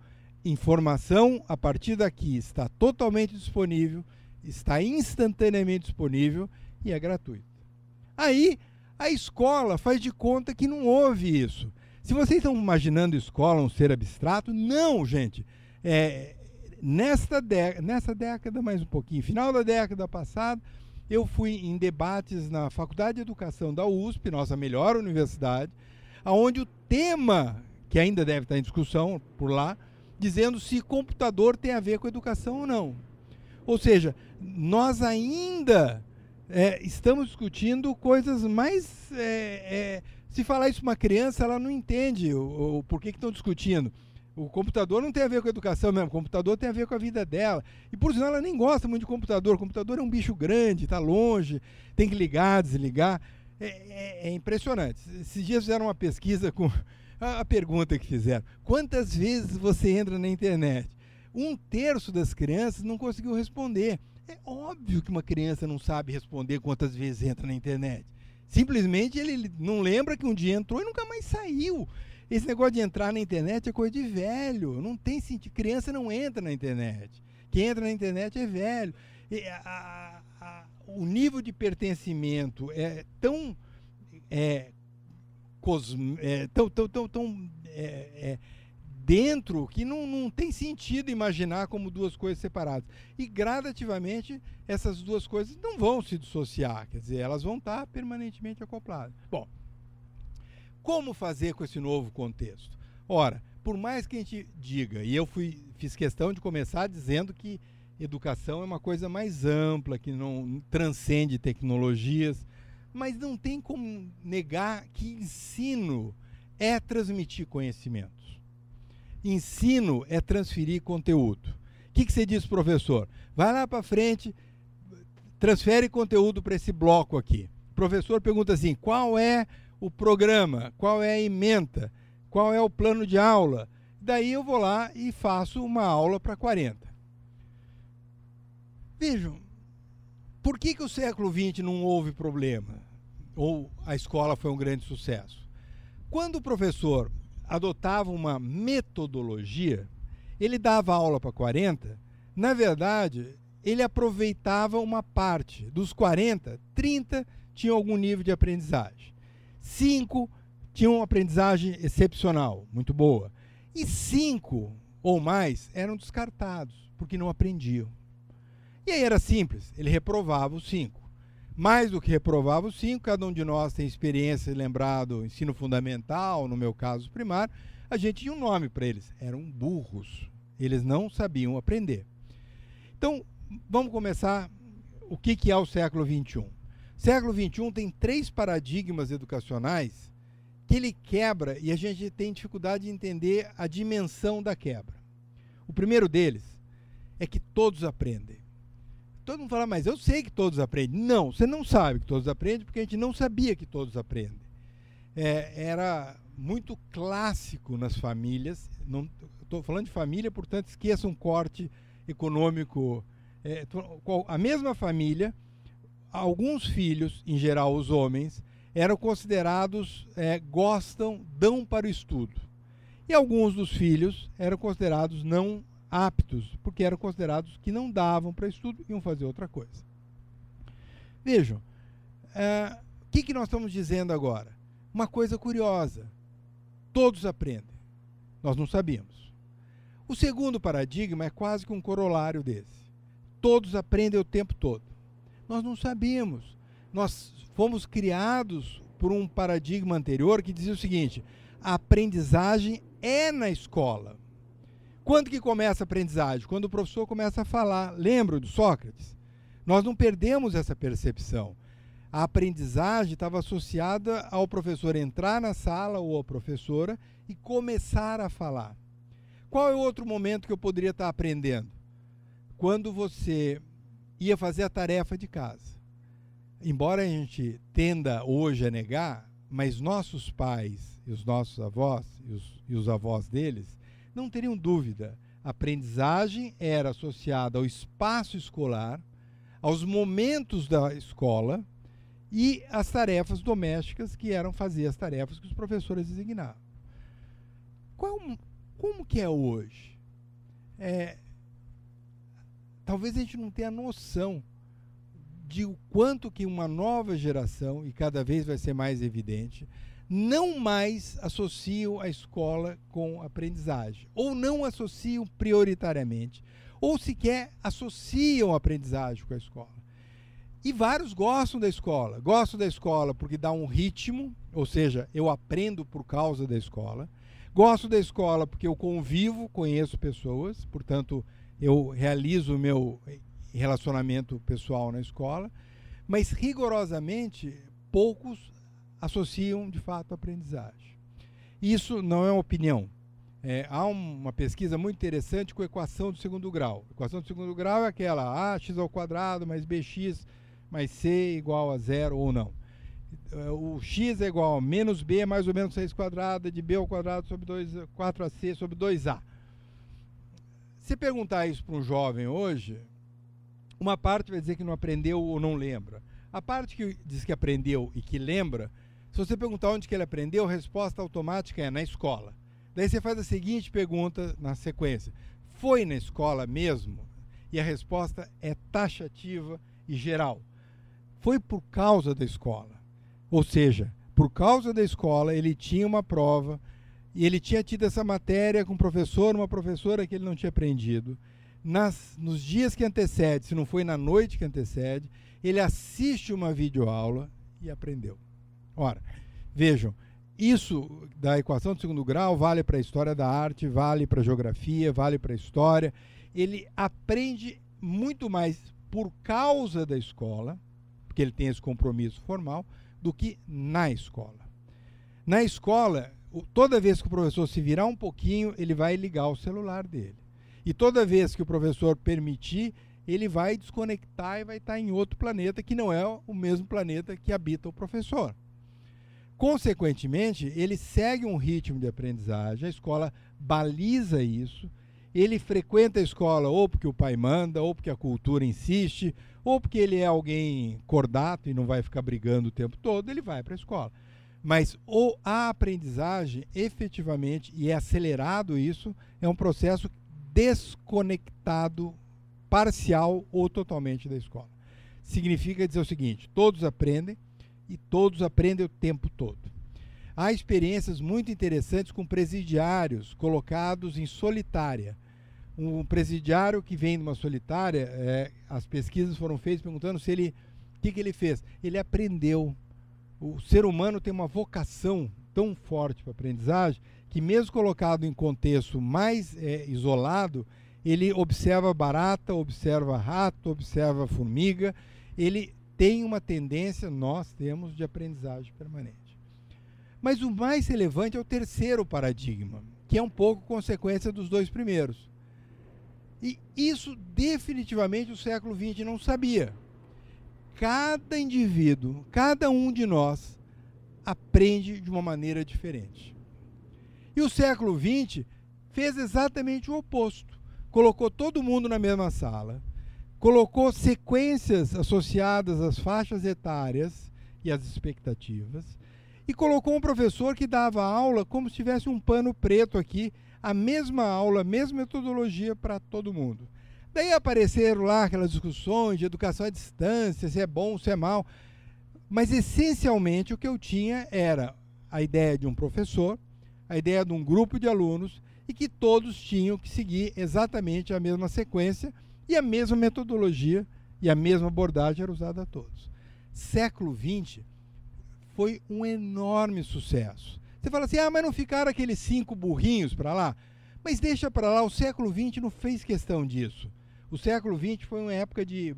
Informação a partir daqui está totalmente disponível, está instantaneamente disponível e é gratuito. Aí a escola faz de conta que não houve isso. Se vocês estão imaginando escola um ser abstrato, não, gente. É, nesta, nessa década, mais um pouquinho, final da década passada, eu fui em debates na Faculdade de Educação da USP, nossa melhor universidade, aonde o tema, que ainda deve estar em discussão por lá, dizendo se computador tem a ver com educação ou não. Ou seja, nós ainda é, estamos discutindo coisas mais é, é, se falar isso para uma criança, ela não entende o, o porquê que estão discutindo. O computador não tem a ver com a educação mesmo, o computador tem a ver com a vida dela. E por sinal, ela nem gosta muito de computador. O computador é um bicho grande, está longe, tem que ligar, desligar. É, é, é, impressionante. Esses dias fizeram uma pesquisa com a, a pergunta que fizeram: quantas vezes você entra na internet? Um terço das crianças não conseguiu responder. É óbvio que uma criança não sabe responder quantas vezes entra na internet. Simplesmente ele não lembra que um dia entrou e nunca mais saiu. Esse negócio de entrar na internet é coisa de velho. Não tem sentido. Criança não entra na internet. Quem entra na internet é velho. A, a, o nível de pertencimento é tão. É, cosme, é, tão, tão, tão, tão é, é dentro que não, não tem sentido imaginar como duas coisas separadas. E gradativamente essas duas coisas não vão se dissociar, quer dizer, elas vão estar permanentemente acopladas. Bom, como fazer com esse novo contexto? Ora, por mais que a gente diga, e eu fui, fiz questão de começar dizendo que educação é uma coisa mais ampla, que não transcende tecnologias, mas não tem como negar que ensino é transmitir conhecimento. Ensino é transferir conteúdo. O que, que você diz, professor? Vai lá para frente, transfere conteúdo para esse bloco aqui. O professor pergunta assim: qual é o programa? Qual é a ementa? Qual é o plano de aula? Daí eu vou lá e faço uma aula para 40. Vejam, por que, que o século XX não houve problema? Ou a escola foi um grande sucesso? Quando o professor adotava uma metodologia, ele dava aula para 40, na verdade, ele aproveitava uma parte. Dos 40, 30 tinham algum nível de aprendizagem. 5 tinham uma aprendizagem excepcional, muito boa. E 5 ou mais eram descartados, porque não aprendiam. E aí era simples, ele reprovava os 5 mais do que reprovava os cinco, cada um de nós tem experiência lembrado ensino fundamental, no meu caso primário, a gente tinha um nome para eles, eram burros. Eles não sabiam aprender. Então, vamos começar o que, que é o século XXI. Século XXI tem três paradigmas educacionais que ele quebra e a gente tem dificuldade de entender a dimensão da quebra. O primeiro deles é que todos aprendem. Todo mundo fala, mas eu sei que todos aprendem. Não, você não sabe que todos aprendem, porque a gente não sabia que todos aprendem. É, era muito clássico nas famílias. Estou falando de família, portanto, esqueça um corte econômico. É, a mesma família, alguns filhos, em geral os homens, eram considerados, é, gostam, dão para o estudo. E alguns dos filhos eram considerados não aptos, porque eram considerados que não davam para estudo e iam fazer outra coisa. Vejam, é, o que, que nós estamos dizendo agora? Uma coisa curiosa: todos aprendem. Nós não sabíamos. O segundo paradigma é quase que um corolário desse. Todos aprendem o tempo todo. Nós não sabíamos. Nós fomos criados por um paradigma anterior que dizia o seguinte: a aprendizagem é na escola. Quando que começa a aprendizagem? Quando o professor começa a falar. Lembra do Sócrates? Nós não perdemos essa percepção. A aprendizagem estava associada ao professor entrar na sala ou a professora e começar a falar. Qual é o outro momento que eu poderia estar aprendendo? Quando você ia fazer a tarefa de casa. Embora a gente tenda hoje a negar, mas nossos pais e os nossos avós e os, e os avós deles não teriam dúvida. A aprendizagem era associada ao espaço escolar, aos momentos da escola e às tarefas domésticas que eram fazer as tarefas que os professores designavam. Qual, como que é hoje? É, talvez a gente não tenha noção de o quanto que uma nova geração, e cada vez vai ser mais evidente, não mais associam a escola com aprendizagem, ou não associam prioritariamente, ou sequer associam a aprendizagem com a escola. E vários gostam da escola. Gostam da escola porque dá um ritmo, ou seja, eu aprendo por causa da escola. Gosto da escola porque eu convivo, conheço pessoas, portanto, eu realizo o meu relacionamento pessoal na escola. Mas rigorosamente, poucos associam de fato a aprendizagem. Isso não é uma opinião. É, há uma pesquisa muito interessante com equação do segundo grau. A equação do segundo grau é aquela ax ao quadrado mais bx mais c igual a zero ou não. O x é igual a menos b mais ou menos 6 quadrada de b ao quadrado sobre 2, 4ac sobre 2a. Se perguntar isso para um jovem hoje, uma parte vai dizer que não aprendeu ou não lembra. A parte que diz que aprendeu e que lembra, se você perguntar onde que ele aprendeu, a resposta automática é na escola. Daí você faz a seguinte pergunta na sequência: Foi na escola mesmo? E a resposta é taxativa e geral. Foi por causa da escola. Ou seja, por causa da escola, ele tinha uma prova e ele tinha tido essa matéria com um professor, uma professora que ele não tinha aprendido. Nas, nos dias que antecedem, se não foi na noite que antecede, ele assiste uma videoaula e aprendeu. Ora, vejam, isso da equação de segundo grau vale para a história da arte, vale para a geografia, vale para a história. Ele aprende muito mais por causa da escola, porque ele tem esse compromisso formal, do que na escola. Na escola, toda vez que o professor se virar um pouquinho, ele vai ligar o celular dele. E toda vez que o professor permitir, ele vai desconectar e vai estar em outro planeta que não é o mesmo planeta que habita o professor. Consequentemente, ele segue um ritmo de aprendizagem, a escola baliza isso, ele frequenta a escola ou porque o pai manda, ou porque a cultura insiste, ou porque ele é alguém cordato e não vai ficar brigando o tempo todo, ele vai para a escola. Mas ou a aprendizagem, efetivamente, e é acelerado isso, é um processo desconectado, parcial ou totalmente da escola. Significa dizer o seguinte: todos aprendem, e todos aprendem o tempo todo. Há experiências muito interessantes com presidiários colocados em solitária. Um presidiário que vem de uma solitária, é, as pesquisas foram feitas perguntando se ele, o que, que ele fez? Ele aprendeu. O ser humano tem uma vocação tão forte para aprendizagem que mesmo colocado em contexto mais é, isolado, ele observa barata, observa rato, observa formiga, ele tem uma tendência, nós temos, de aprendizagem permanente. Mas o mais relevante é o terceiro paradigma, que é um pouco consequência dos dois primeiros. E isso definitivamente o século XX não sabia. Cada indivíduo, cada um de nós, aprende de uma maneira diferente. E o século XX fez exatamente o oposto. Colocou todo mundo na mesma sala, colocou sequências associadas às faixas etárias e às expectativas, e colocou um professor que dava aula como se tivesse um pano preto aqui, a mesma aula, a mesma metodologia para todo mundo. Daí apareceram lá aquelas discussões de educação à distância, se é bom, se é mal. Mas essencialmente o que eu tinha era a ideia de um professor, a ideia de um grupo de alunos e que todos tinham que seguir exatamente a mesma sequência e a mesma metodologia e a mesma abordagem era usada a todos. Século XX foi um enorme sucesso. Você fala assim, ah, mas não ficaram aqueles cinco burrinhos para lá? Mas deixa para lá, o século XX não fez questão disso. O século XX foi uma época de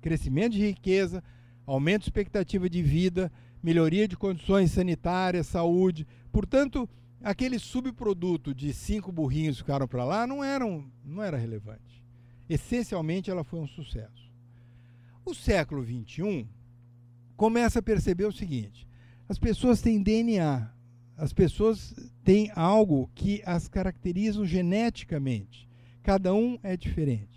crescimento de riqueza, aumento de expectativa de vida, melhoria de condições sanitárias, saúde. Portanto, aquele subproduto de cinco burrinhos que ficaram para lá não, eram, não era relevante essencialmente ela foi um sucesso. O século XXI começa a perceber o seguinte: as pessoas têm DNA, as pessoas têm algo que as caracterizam geneticamente. Cada um é diferente.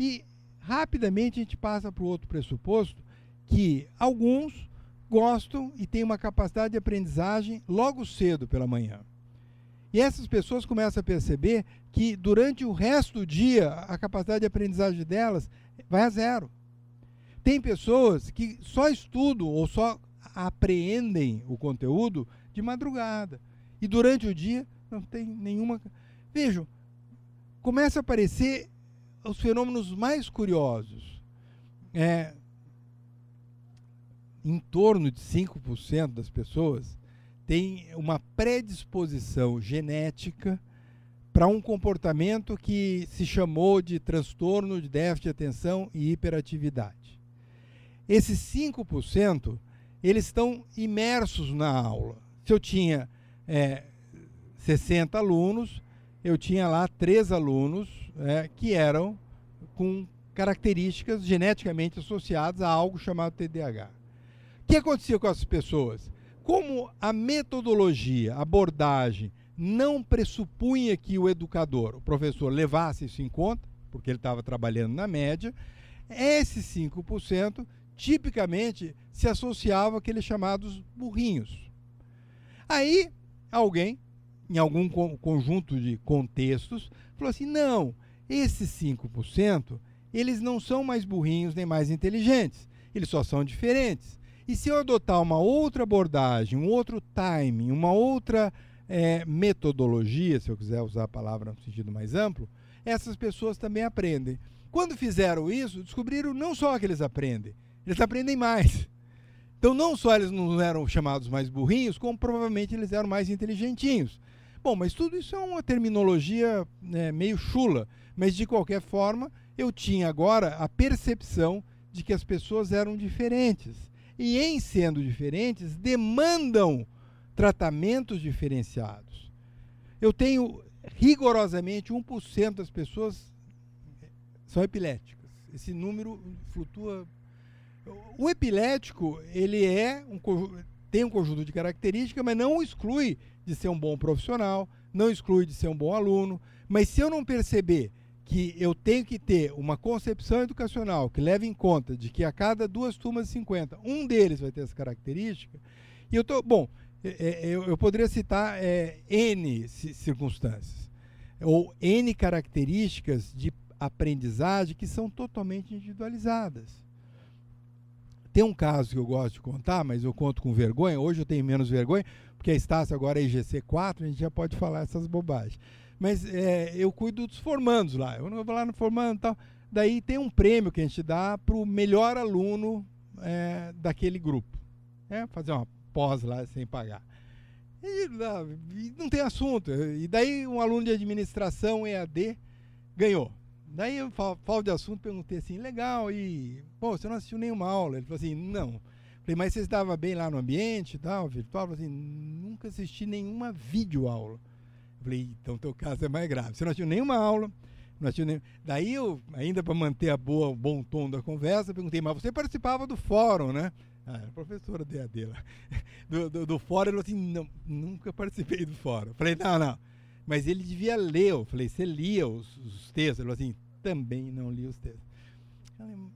E rapidamente a gente passa para o outro pressuposto que alguns gostam e têm uma capacidade de aprendizagem logo cedo pela manhã. E essas pessoas começam a perceber que durante o resto do dia a capacidade de aprendizagem delas vai a zero. Tem pessoas que só estudam ou só apreendem o conteúdo de madrugada. E durante o dia não tem nenhuma. Vejam, começa a aparecer os fenômenos mais curiosos. É, em torno de 5% das pessoas tem uma predisposição genética para um comportamento que se chamou de transtorno de déficit de atenção e hiperatividade. Esses 5%, eles estão imersos na aula. Se eu tinha é, 60 alunos, eu tinha lá três alunos é, que eram com características geneticamente associadas a algo chamado TDAH. O que acontecia com essas pessoas? Como a metodologia, a abordagem, não pressupunha que o educador, o professor, levasse isso em conta, porque ele estava trabalhando na média, esses 5% tipicamente se associava àqueles chamados burrinhos. Aí, alguém, em algum co conjunto de contextos, falou assim: não, esses 5%, eles não são mais burrinhos nem mais inteligentes, eles só são diferentes. E se eu adotar uma outra abordagem, um outro timing, uma outra é, metodologia, se eu quiser usar a palavra no sentido mais amplo, essas pessoas também aprendem. Quando fizeram isso, descobriram não só que eles aprendem, eles aprendem mais. Então, não só eles não eram chamados mais burrinhos, como provavelmente eles eram mais inteligentinhos. Bom, mas tudo isso é uma terminologia né, meio chula. Mas, de qualquer forma, eu tinha agora a percepção de que as pessoas eram diferentes. E, em sendo diferentes, demandam tratamentos diferenciados. Eu tenho rigorosamente 1% das pessoas são epiléticas. Esse número flutua. O epilético, ele é um, tem um conjunto de características, mas não exclui de ser um bom profissional, não exclui de ser um bom aluno. Mas se eu não perceber que eu tenho que ter uma concepção educacional que leve em conta de que a cada duas turmas de 50, um deles vai ter essa característica, e eu tô, bom, é, é, eu, eu, poderia citar é, N circunstâncias, ou N características de aprendizagem que são totalmente individualizadas. Tem um caso que eu gosto de contar, mas eu conto com vergonha. Hoje eu tenho menos vergonha, porque a Estácio agora é IGC 4, a gente já pode falar essas bobagens. Mas é, eu cuido dos formandos lá. Eu não vou lá no formando e tal. Daí tem um prêmio que a gente dá para o melhor aluno é, daquele grupo. É, fazer uma pós lá sem pagar. E, não tem assunto. E daí um aluno de administração EAD ganhou. Daí eu falo de assunto, perguntei assim, legal, e pô, você não assistiu nenhuma aula? Ele falou assim, não. Falei, mas você estava bem lá no ambiente e tal, virtual? Ele falou assim, nunca assisti nenhuma videoaula. Falei, então teu caso é mais grave. Você não assistiu nenhuma aula, não assistiu nem... Daí eu, ainda para manter a boa, o bom tom da conversa, perguntei, mas você participava do fórum, né? Ah, era professora de AD lá. Do, do, do fórum, ele falou assim, não, nunca participei do fórum. Falei, não, não. Mas ele devia ler. Eu falei, você lia os, os textos? Ele falou assim, também não li os textos.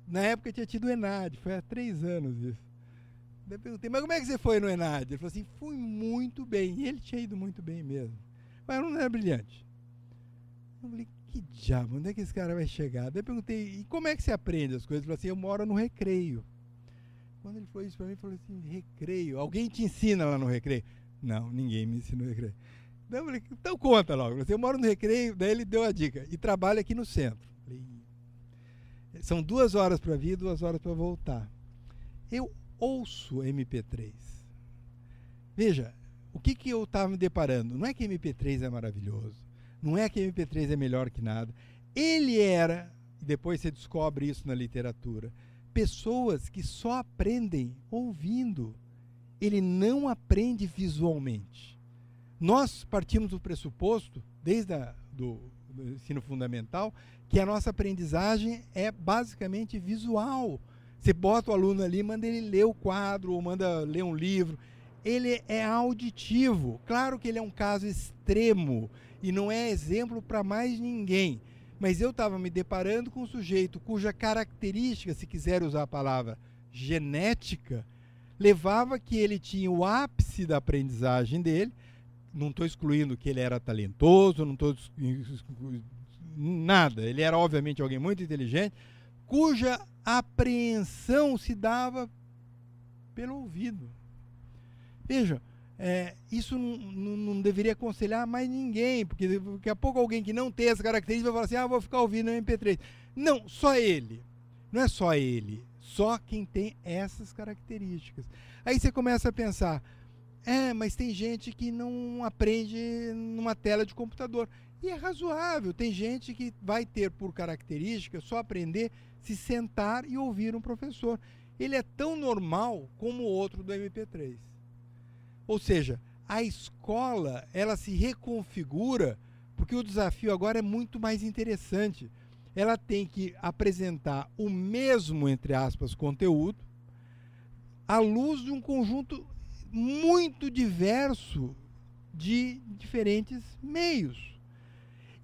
Na época tinha tido o Enad, foi há três anos isso. Daí perguntei, mas como é que você foi no Enad? Ele falou assim, fui muito bem. E ele tinha ido muito bem mesmo. Mas não era brilhante. Eu falei, que diabo, onde é que esse cara vai chegar? Daí eu perguntei, e como é que você aprende as coisas? Ele falou assim, eu moro no recreio. Quando ele falou isso para mim, ele falou assim, recreio. Alguém te ensina lá no recreio? Não, ninguém me ensina no recreio. Eu falei, então conta logo. Eu moro no recreio, daí ele deu a dica. E trabalha aqui no centro. Falei, são duas horas para vir, duas horas para voltar. Eu ouço MP3. Veja, o que, que eu estava me deparando? Não é que MP3 é maravilhoso, não é que MP3 é melhor que nada. Ele era, e depois você descobre isso na literatura, pessoas que só aprendem ouvindo. Ele não aprende visualmente. Nós partimos do pressuposto, desde a, do, do ensino fundamental, que a nossa aprendizagem é basicamente visual. Você bota o aluno ali, manda ele ler o quadro ou manda ler um livro ele é auditivo. Claro que ele é um caso extremo e não é exemplo para mais ninguém. Mas eu estava me deparando com um sujeito cuja característica, se quiser usar a palavra genética, levava que ele tinha o ápice da aprendizagem dele. Não estou excluindo que ele era talentoso, não estou nada. Ele era obviamente alguém muito inteligente, cuja apreensão se dava pelo ouvido. Veja, é, isso não, deveria aconselhar mais ninguém, porque daqui a pouco alguém que não tem essa característica vai falar assim: ah, vou ficar ouvindo MP3. Não, só ele. Não é só ele. Só quem tem essas características. Aí você começa a pensar: é, mas tem gente que não aprende numa tela de computador. E é razoável. Tem gente que vai ter por característica só aprender se sentar e ouvir um professor. Ele é tão normal como o outro do MP3. Ou seja, a escola ela se reconfigura porque o desafio agora é muito mais interessante. Ela tem que apresentar o mesmo, entre aspas, conteúdo à luz de um conjunto muito diverso de diferentes meios.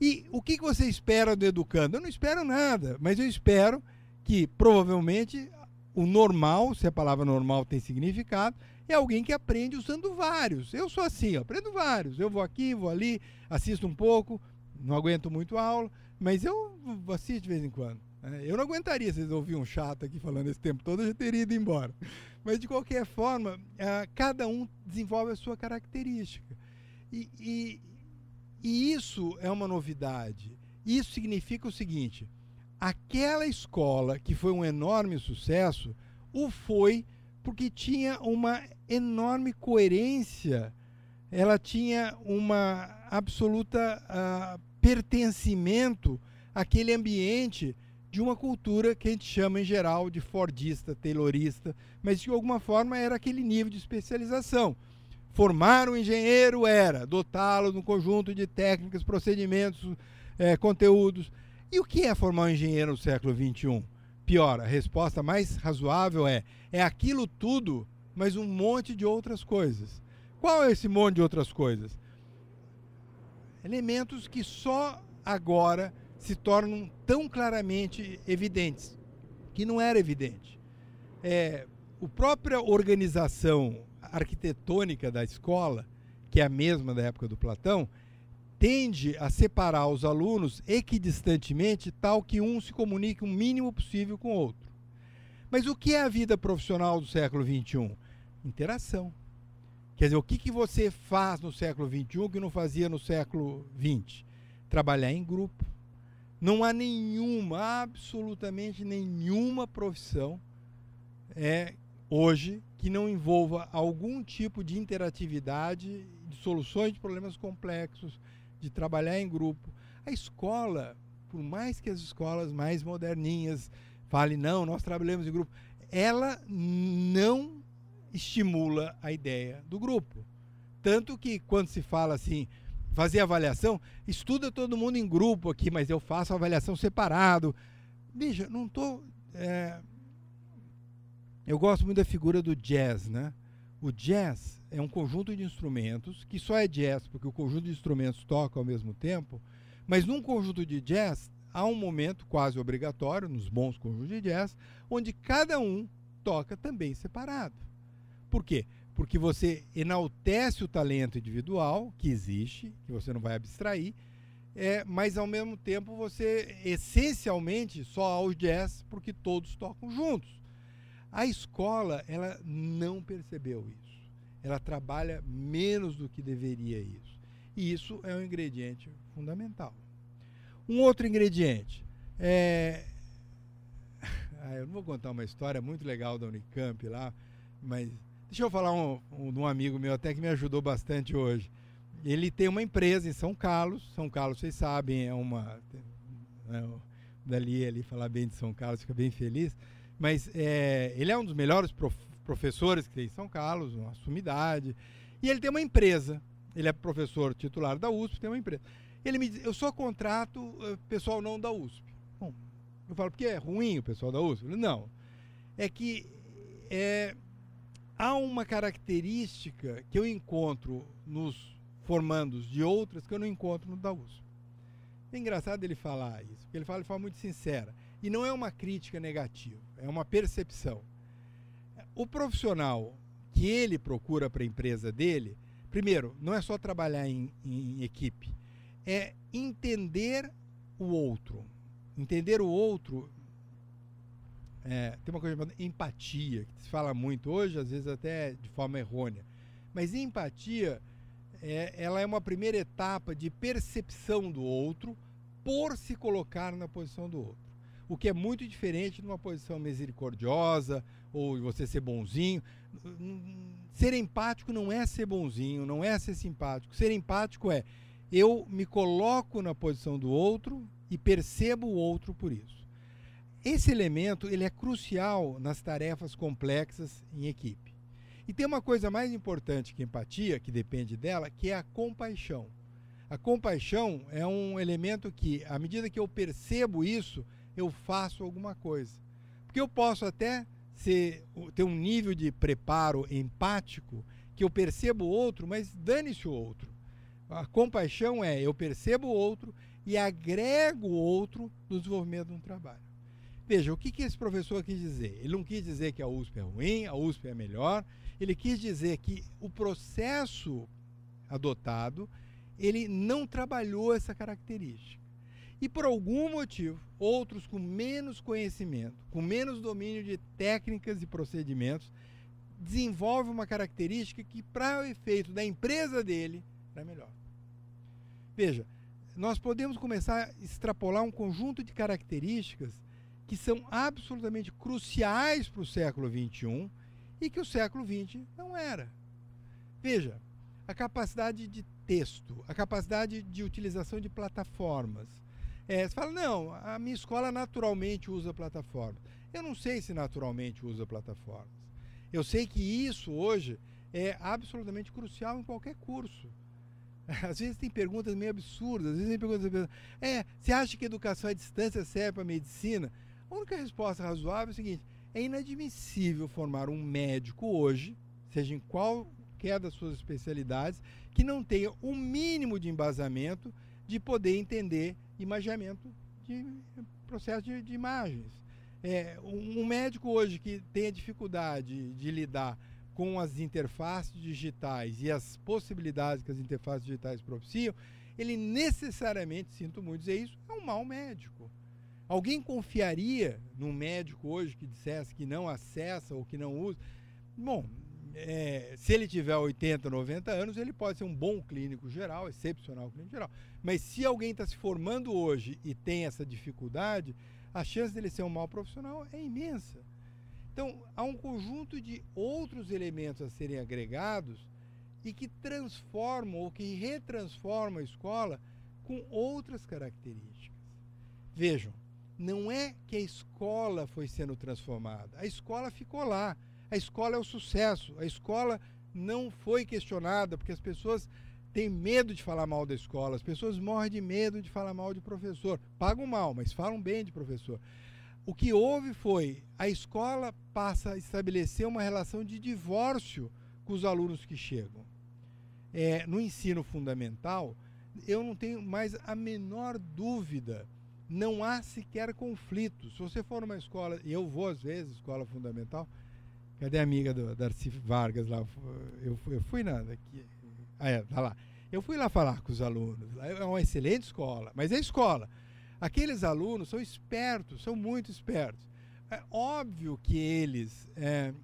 E o que você espera do educando? Eu não espero nada, mas eu espero que provavelmente o normal, se a palavra normal tem significado, é alguém que aprende usando vários. Eu sou assim, eu aprendo vários. Eu vou aqui, vou ali, assisto um pouco, não aguento muito aula, mas eu assisto de vez em quando. Né? Eu não aguentaria vocês ouvir um chato aqui falando esse tempo todo, eu já teria ido embora. Mas de qualquer forma, cada um desenvolve a sua característica. E, e, e isso é uma novidade. Isso significa o seguinte: aquela escola que foi um enorme sucesso, o foi porque tinha uma enorme coerência, ela tinha uma absoluta uh, pertencimento àquele ambiente de uma cultura que a gente chama em geral de fordista, taylorista, mas de alguma forma era aquele nível de especialização. Formar um engenheiro era dotá-lo de um conjunto de técnicas, procedimentos, é, conteúdos. E o que é formar um engenheiro no século XXI? Pior, a resposta mais razoável é: é aquilo tudo, mas um monte de outras coisas. Qual é esse monte de outras coisas? Elementos que só agora se tornam tão claramente evidentes, que não era evidente. É, a própria organização arquitetônica da escola, que é a mesma da época do Platão, tende a separar os alunos equidistantemente, tal que um se comunique o mínimo possível com o outro. Mas o que é a vida profissional do século XXI? Interação. Quer dizer, o que, que você faz no século XXI que não fazia no século XX? Trabalhar em grupo. Não há nenhuma, absolutamente nenhuma profissão é, hoje que não envolva algum tipo de interatividade, de soluções de problemas complexos, de trabalhar em grupo. A escola, por mais que as escolas mais moderninhas falem, não, nós trabalhamos em grupo, ela não estimula a ideia do grupo. Tanto que quando se fala assim, fazer avaliação, estuda todo mundo em grupo aqui, mas eu faço avaliação separado. Veja, não estou. É, eu gosto muito da figura do jazz, né? O jazz é um conjunto de instrumentos que só é jazz porque o conjunto de instrumentos toca ao mesmo tempo, mas num conjunto de jazz há um momento quase obrigatório, nos bons conjuntos de jazz, onde cada um toca também separado. Por quê? Porque você enaltece o talento individual que existe, que você não vai abstrair, é, mas ao mesmo tempo você essencialmente só há o jazz porque todos tocam juntos. A escola, ela não percebeu isso. Ela trabalha menos do que deveria isso. E isso é um ingrediente fundamental. Um outro ingrediente é. Ah, eu não vou contar uma história muito legal da Unicamp lá, mas deixa eu falar um, um, um amigo meu até que me ajudou bastante hoje. Ele tem uma empresa em São Carlos. São Carlos, vocês sabem, é uma. É, dali ele falar bem de São Carlos, fica bem feliz. Mas é, ele é um dos melhores prof professores que tem em São Carlos, uma sumidade. E ele tem uma empresa. Ele é professor titular da USP, tem uma empresa. Ele me diz, eu só contrato uh, pessoal não da USP. Bom, eu falo, porque é ruim o pessoal da USP? Ele, não. É que é, há uma característica que eu encontro nos formandos de outras que eu não encontro no da USP. É engraçado ele falar isso, porque ele fala de forma muito sincera. E não é uma crítica negativa, é uma percepção. O profissional que ele procura para a empresa dele, primeiro, não é só trabalhar em, em equipe, é entender o outro. Entender o outro é, tem uma coisa chamada empatia, que se fala muito hoje, às vezes até de forma errônea. Mas empatia, é, ela é uma primeira etapa de percepção do outro por se colocar na posição do outro o que é muito diferente de uma posição misericordiosa ou você ser bonzinho. Ser empático não é ser bonzinho, não é ser simpático. Ser empático é eu me coloco na posição do outro e percebo o outro por isso. Esse elemento ele é crucial nas tarefas complexas em equipe. E tem uma coisa mais importante que empatia, que depende dela, que é a compaixão. A compaixão é um elemento que, à medida que eu percebo isso, eu faço alguma coisa. Porque eu posso até ser, ter um nível de preparo empático que eu percebo o outro, mas dane-se o outro. A compaixão é eu percebo o outro e agrego o outro no desenvolvimento de um trabalho. Veja, o que, que esse professor quis dizer? Ele não quis dizer que a USP é ruim, a USP é melhor. Ele quis dizer que o processo adotado, ele não trabalhou essa característica. E por algum motivo, outros com menos conhecimento, com menos domínio de técnicas e procedimentos, desenvolvem uma característica que, para o efeito da empresa dele, é melhor. Veja, nós podemos começar a extrapolar um conjunto de características que são absolutamente cruciais para o século XXI e que o século XX não era. Veja, a capacidade de texto, a capacidade de utilização de plataformas. É, você fala, não, a minha escola naturalmente usa plataformas. Eu não sei se naturalmente usa plataformas. Eu sei que isso hoje é absolutamente crucial em qualquer curso. Às vezes tem perguntas meio absurdas, às vezes tem perguntas, é, você acha que educação à distância serve para medicina? A única resposta razoável é o seguinte: é inadmissível formar um médico hoje, seja em qualquer das suas especialidades, que não tenha o um mínimo de embasamento de poder entender imaginamento de processo de, de imagens. É, um, um médico hoje que tenha dificuldade de lidar com as interfaces digitais e as possibilidades que as interfaces digitais propiciam, ele necessariamente, sinto muito dizer isso, é um mau médico. Alguém confiaria num médico hoje que dissesse que não acessa ou que não usa? Bom, é, se ele tiver 80, 90 anos, ele pode ser um bom clínico geral, excepcional clínico geral. Mas se alguém está se formando hoje e tem essa dificuldade, a chance dele ser um mau profissional é imensa. Então, há um conjunto de outros elementos a serem agregados e que transformam ou que retransformam a escola com outras características. Vejam, não é que a escola foi sendo transformada, a escola ficou lá. A escola é o sucesso, a escola não foi questionada, porque as pessoas têm medo de falar mal da escola, as pessoas morrem de medo de falar mal de professor. Pagam mal, mas falam bem de professor. O que houve foi a escola passa a estabelecer uma relação de divórcio com os alunos que chegam. É, no ensino fundamental, eu não tenho mais a menor dúvida não há sequer conflito. Se você for numa escola, e eu vou às vezes, escola fundamental, cadê a amiga do Darcy Vargas lá? Eu, eu fui ah, é, tá lá. Eu fui lá falar com os alunos. É uma excelente escola, mas é escola. Aqueles alunos são espertos, são muito espertos. É óbvio que eles é,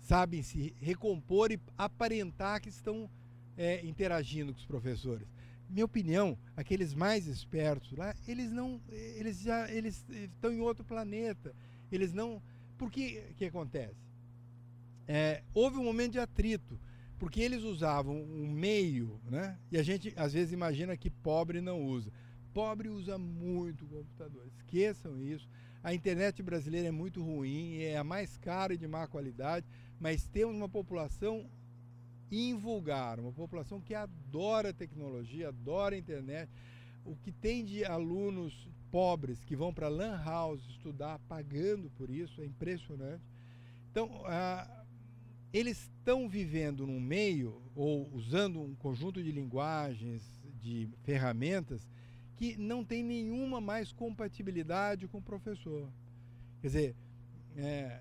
sabem se recompor e aparentar que estão é, interagindo com os professores minha opinião, aqueles mais espertos lá, eles não, eles já, eles estão em outro planeta. Eles não, por que que acontece? É, houve um momento de atrito, porque eles usavam um meio, né? E a gente às vezes imagina que pobre não usa. Pobre usa muito computador. Esqueçam isso. A internet brasileira é muito ruim, é a mais cara e de má qualidade, mas temos uma população invulgar, uma população que adora tecnologia, adora internet. O que tem de alunos pobres que vão para Lan House estudar pagando por isso é impressionante. Então, eles estão vivendo num meio ou usando um conjunto de linguagens, de ferramentas que não tem nenhuma mais compatibilidade com o professor. Quer dizer, é,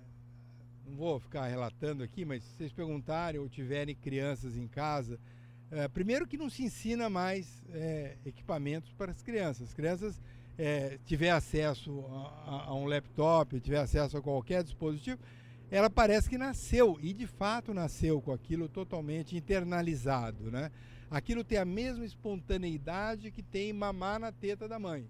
não vou ficar relatando aqui, mas se vocês perguntarem ou tiverem crianças em casa, é, primeiro que não se ensina mais é, equipamentos para as crianças. As crianças é, tiver acesso a, a, um laptop, tiver acesso a qualquer dispositivo, ela parece que nasceu e de fato nasceu com aquilo totalmente internalizado, né? Aquilo tem a mesma espontaneidade que tem mamar na teta da mãe.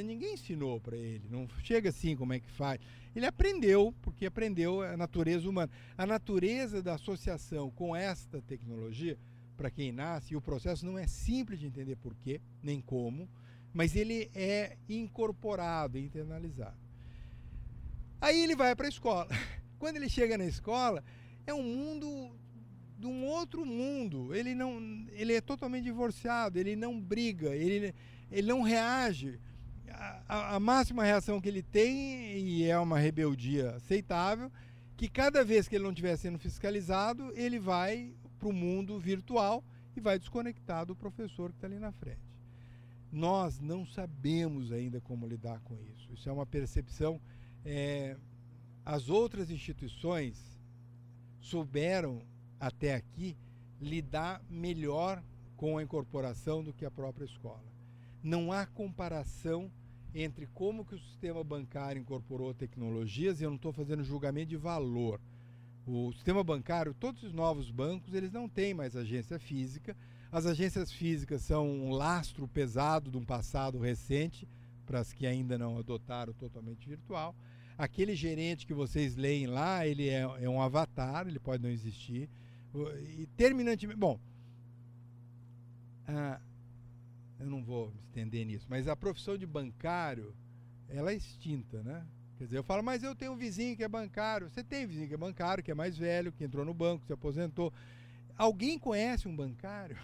Ninguém ensinou para ele, não chega assim como é que faz. Ele aprendeu, porque aprendeu a natureza humana. A natureza da associação com esta tecnologia, para quem nasce, e o processo não é simples de entender porquê, nem como, mas ele é incorporado, internalizado. Aí ele vai para a escola. Quando ele chega na escola, é um mundo de um outro mundo. Ele não, ele é totalmente divorciado. Ele não briga. Ele, ele não reage a, a, máxima reação que ele tem, e é uma rebeldia aceitável, que cada vez que ele não estiver sendo fiscalizado, ele vai para o mundo virtual e vai desconectar do professor que está ali na frente. Nós não sabemos ainda como lidar com isso. Isso é uma percepção é, as outras instituições souberam até aqui lidar melhor com a incorporação do que a própria escola. Não há comparação entre como que o sistema bancário incorporou tecnologias, e eu não estou fazendo julgamento de valor. O sistema bancário, todos os novos bancos, eles não têm mais agência física. As agências físicas são um lastro pesado de um passado recente, para as que ainda não adotaram totalmente virtual. Aquele gerente que vocês leem lá, ele é, é um avatar, ele pode não existir. E terminantemente. Bom, ah, eu não vou me estender nisso, mas a profissão de bancário, ela é extinta, né? Quer dizer, eu falo, mas eu tenho um vizinho que é bancário. Você tem vizinho que é bancário, que é mais velho, que entrou no banco, se aposentou. Alguém conhece um bancário?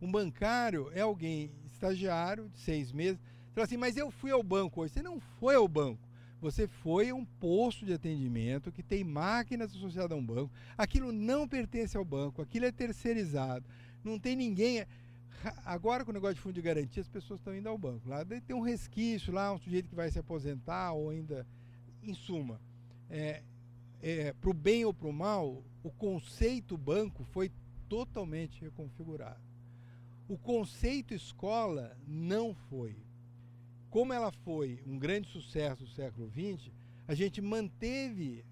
Um bancário é alguém estagiário de seis meses. Você fala assim, mas eu fui ao banco hoje. Você não foi ao banco. Você foi a um posto de atendimento que tem máquinas associadas a um banco. Aquilo não pertence ao banco, aquilo é terceirizado. Não tem ninguém. Agora, com o negócio de fundo de garantia, as pessoas estão indo ao banco. Lá tem um resquício, lá um sujeito que vai se aposentar ou ainda. Em suma, é, é, para o bem ou para o mal, o conceito banco foi totalmente reconfigurado. O conceito escola não foi. Como ela foi um grande sucesso do século XX, a gente manteve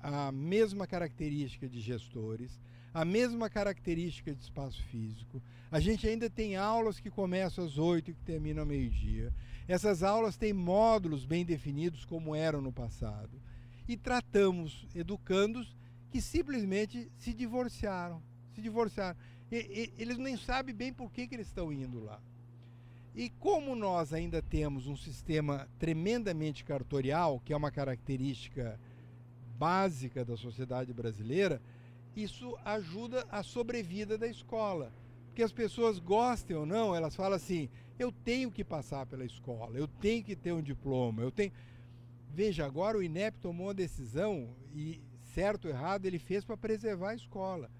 a mesma característica de gestores, a mesma característica de espaço físico. A gente ainda tem aulas que começam às 8 e que terminam ao meio-dia. Essas aulas têm módulos bem definidos, como eram no passado. E tratamos educandos que simplesmente se divorciaram. Se divorciaram. E, e, eles nem sabem bem por que, que eles estão indo lá. E como nós ainda temos um sistema tremendamente cartorial, que é uma característica básica da sociedade brasileira, isso ajuda a sobrevida da escola. Porque as pessoas gostem ou não, elas falam assim: eu tenho que passar pela escola, eu tenho que ter um diploma, eu tenho. Veja, agora o INEP tomou uma decisão, e certo ou errado, ele fez para preservar a escola.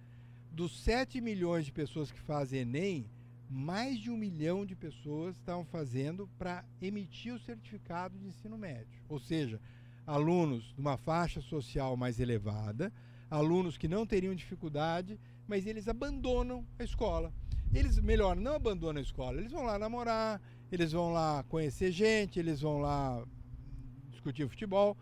Dos 7 milhões de pessoas que fazem Enem, mais de um milhão de pessoas estavam fazendo para emitir o certificado de ensino médio. Ou seja, alunos de uma faixa social mais elevada, alunos que não teriam dificuldade, mas eles abandonam a escola. Eles, melhor, não abandonam a escola, eles vão lá namorar, eles vão lá conhecer gente, eles vão lá discutir futebol,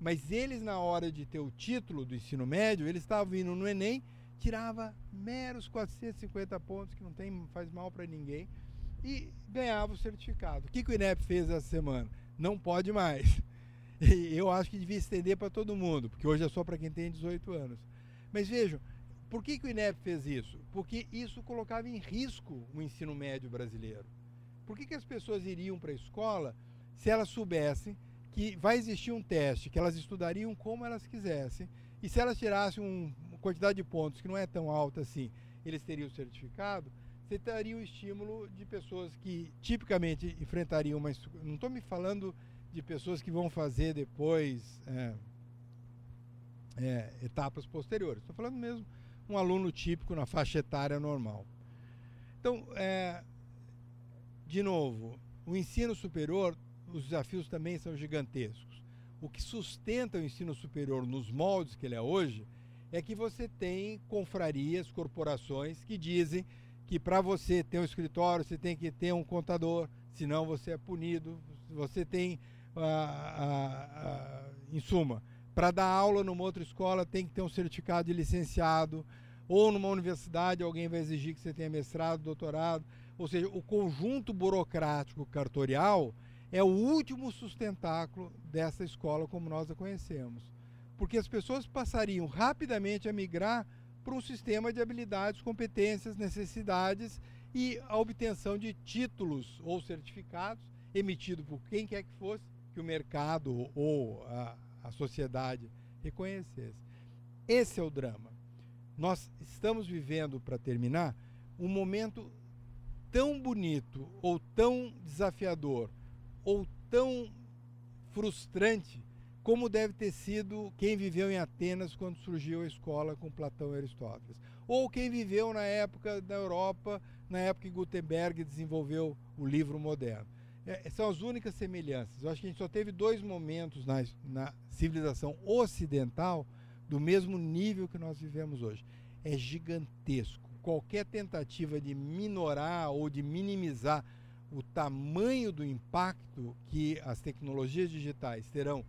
mas eles, na hora de ter o título do ensino médio, eles estavam indo no Enem, tirava meros 450 pontos, que não tem, faz mal para ninguém, e ganhava o certificado. O que, que o INEP fez essa semana? Não pode mais. eu acho que devia estender para todo mundo, porque hoje é só para quem tem 18 anos. Mas vejam, por que, que o INEP fez isso? Porque isso colocava em risco o ensino médio brasileiro. Por que, que as pessoas iriam para a escola se elas soubessem que vai existir um teste, que elas estudariam como elas quisessem, e se elas tirassem um, uma quantidade de pontos que não é tão alta assim, eles teriam o certificado, você teria o estímulo de pessoas que tipicamente enfrentariam uma. Não estou me falando de pessoas que vão fazer depois é, é, etapas posteriores. Estou falando mesmo um aluno típico na faixa etária normal. Então, é, de novo, o ensino superior, os desafios também são gigantescos. O que sustenta o ensino superior nos moldes que ele é hoje é que você tem confrarias, corporações que dizem que para você ter um escritório você tem que ter um contador, senão você é punido. Você tem em suma, para dar aula numa outra escola tem que ter um certificado de licenciado, ou numa universidade alguém vai exigir que você tenha mestrado, doutorado. Ou seja, o conjunto burocrático cartorial é o último sustentáculo dessa escola como nós a conhecemos. Porque as pessoas passariam rapidamente a migrar para um sistema de habilidades, competências, necessidades e a obtenção de títulos ou certificados emitido por quem quer que fosse que o mercado ou a, a sociedade reconhecesse. Esse é o drama. Nós estamos vivendo, para terminar, um momento tão bonito, ou tão desafiador, ou tão frustrante, como deve ter sido quem viveu em Atenas quando surgiu a escola com Platão e Aristóteles. Ou quem viveu na época da Europa, na época que Gutenberg desenvolveu o livro moderno é, são as únicas semelhanças. Eu acho que a gente só teve dois momentos na, na civilização ocidental do mesmo nível que nós vivemos hoje. É gigantesco. Qualquer tentativa de minorar ou de minimizar o tamanho do impacto que as tecnologias digitais terão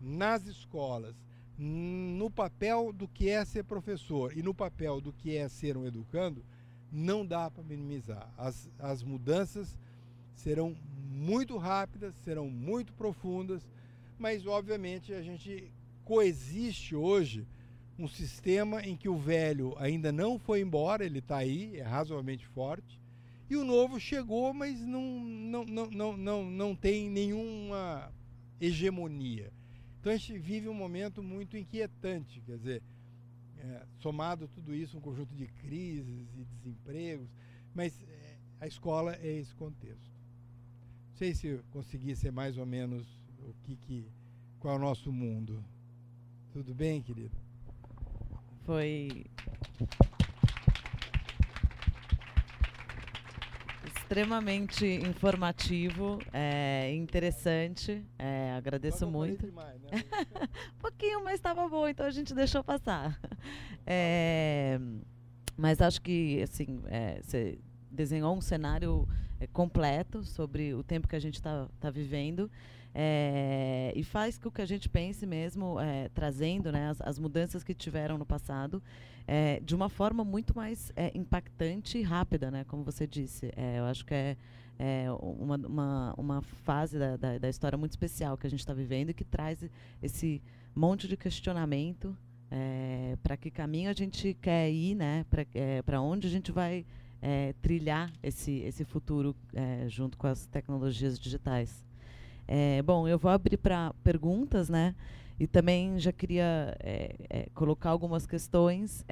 nas escolas, no papel do que é ser professor e no papel do que é ser um educando, não dá para minimizar. As, as mudanças serão muito rápidas, serão muito profundas, mas obviamente a gente coexiste hoje um sistema em que o velho ainda não foi embora, ele está aí, é razoavelmente forte, e o novo chegou, mas não, não, não, não, não, não tem nenhuma hegemonia. Então a gente vive um momento muito inquietante, quer dizer, é, somado tudo isso, um conjunto de crises e desempregos, mas é, a escola é esse contexto. Não sei se eu consegui ser mais ou menos o que, que qual é o nosso mundo. Tudo bem, querido? Foi extremamente informativo, é, interessante. É, agradeço muito. Demais, né? um pouquinho, mas estava bom, então a gente deixou passar. É, mas acho que assim, é, você desenhou um cenário é, completo sobre o tempo que a gente está tá vivendo. É, e faz com que a gente pense mesmo, é, trazendo né, as, as, mudanças que tiveram no passado, é, de uma forma muito mais impactante e rápida, né, como você disse. Eu acho que é, é uma, uma, uma, fase da, da, da, história muito especial que a gente está vivendo e que traz esse monte de questionamento para que caminho a gente quer ir, né? Para onde a gente vai é, trilhar esse, esse futuro é, junto com as tecnologias digitais. É, bom, eu vou abrir para perguntas, né? E também já queria é, colocar algumas questões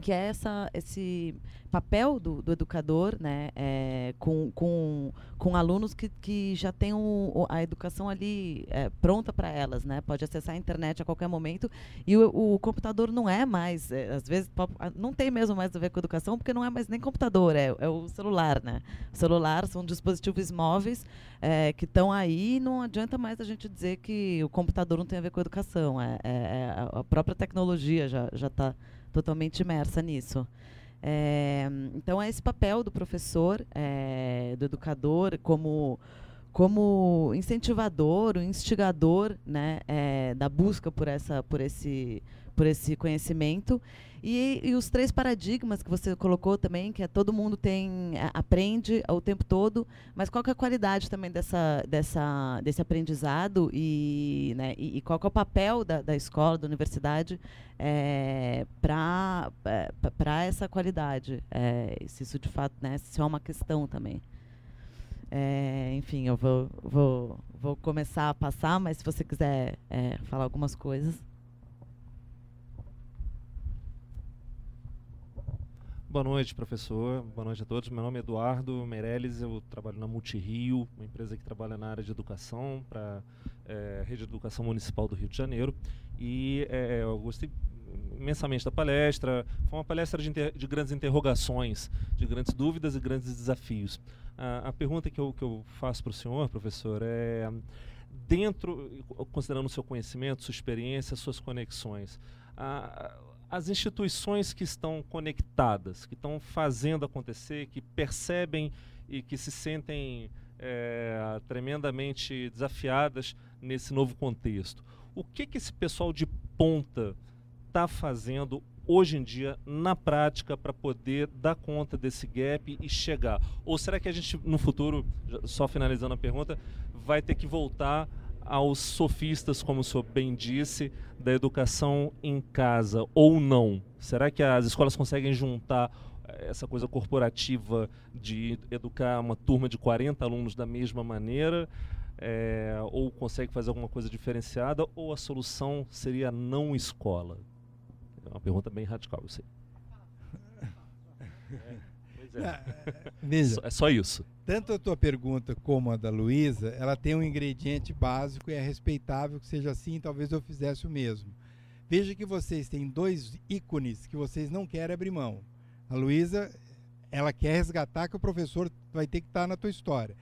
que é essa, esse papel do, do educador né, é, com, com, com alunos que, que já têm o, a educação ali é, pronta para elas, né? pode acessar a internet a qualquer momento e o, o computador não é mais, é, às vezes não tem mesmo mais a ver com educação porque não é mais nem computador, é, é o celular. Né? O celular são dispositivos móveis é, que estão aí e não adianta mais a gente dizer que o computador não tem a ver com educação, é, é, é a própria tecnologia já está totalmente imersa nisso. É, então, é esse papel do professor, é, do educador, como, como incentivador, o instigador né, é, da busca por, essa, por, esse, por esse conhecimento e, e, os três paradigmas que você colocou também, que é todo mundo tem aprende o tempo todo, mas qual é a qualidade também dessa, dessa, desse aprendizado e, né, e, e qual é o papel da, da escola, da universidade é, para é, essa qualidade? É, se isso de fato né, se é uma questão também. É, enfim, eu vou, vou, vou começar a passar, mas se você quiser é, falar algumas coisas. Boa noite, professor. Boa noite a todos. Meu nome é Eduardo Meirelles, eu trabalho na Multirio, uma empresa que trabalha na área de educação para é, a Rede de Educação Municipal do Rio de Janeiro. E é, eu gostei imensamente da palestra. Foi uma palestra de, de, grandes interrogações, de grandes dúvidas e grandes desafios. a pergunta que eu, que eu faço para o senhor, professor, é dentro, considerando o seu conhecimento, sua experiência, suas conexões, a, as instituições que estão conectadas, que estão fazendo acontecer, que percebem e que se sentem é, tremendamente desafiadas nesse novo contexto. O que, que esse pessoal de ponta está fazendo hoje em dia na prática para poder dar conta desse gap e chegar? Ou será que a gente no futuro, só finalizando a pergunta, vai ter que voltar aos sofistas, como o senhor bem disse, da educação em casa ou não? Será que as escolas conseguem juntar eh, essa coisa corporativa de educar uma turma de 40 alunos da mesma maneira? É, ou consegue fazer alguma coisa diferenciada? Ou a solução seria não escola? É uma pergunta bem radical, eu sei. É. É. Veja, é só isso. Tanto a tua pergunta como a da Luísa, ela tem um ingrediente básico e é respeitável que seja assim, talvez eu fizesse o mesmo. Veja que vocês têm dois ícones que vocês não querem abrir mão. A Luísa, ela quer resgatar que o professor vai ter que estar na tua história.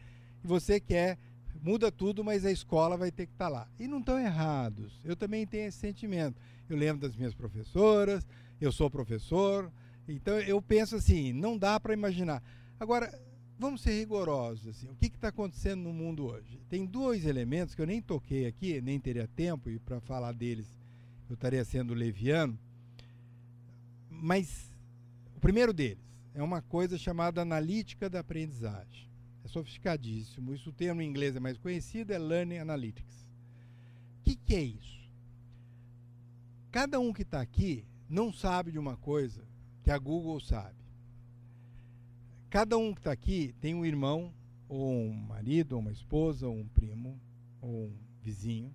e você quer muda tudo, mas a escola vai ter que estar tá lá. E não estão errados. Eu também tenho esse sentimento. Eu lembro das minhas professoras, eu sou professor, então eu penso assim, não dá para imaginar. Agora, vamos ser rigorosos. Assim, o que está acontecendo no mundo hoje? Tem dois elementos que eu nem toquei aqui, nem teria tempo, e para falar deles eu estaria sendo leviano. Mas o primeiro deles é uma coisa chamada analítica da aprendizagem. É sofisticadíssimo. Isso o termo em inglês é mais conhecido, é Learning Analytics. O que, que é isso? Cada um que está aqui não sabe de uma coisa que a Google sabe. Cada um que está aqui tem um irmão, ou um marido, ou uma esposa, ou um primo, ou um vizinho.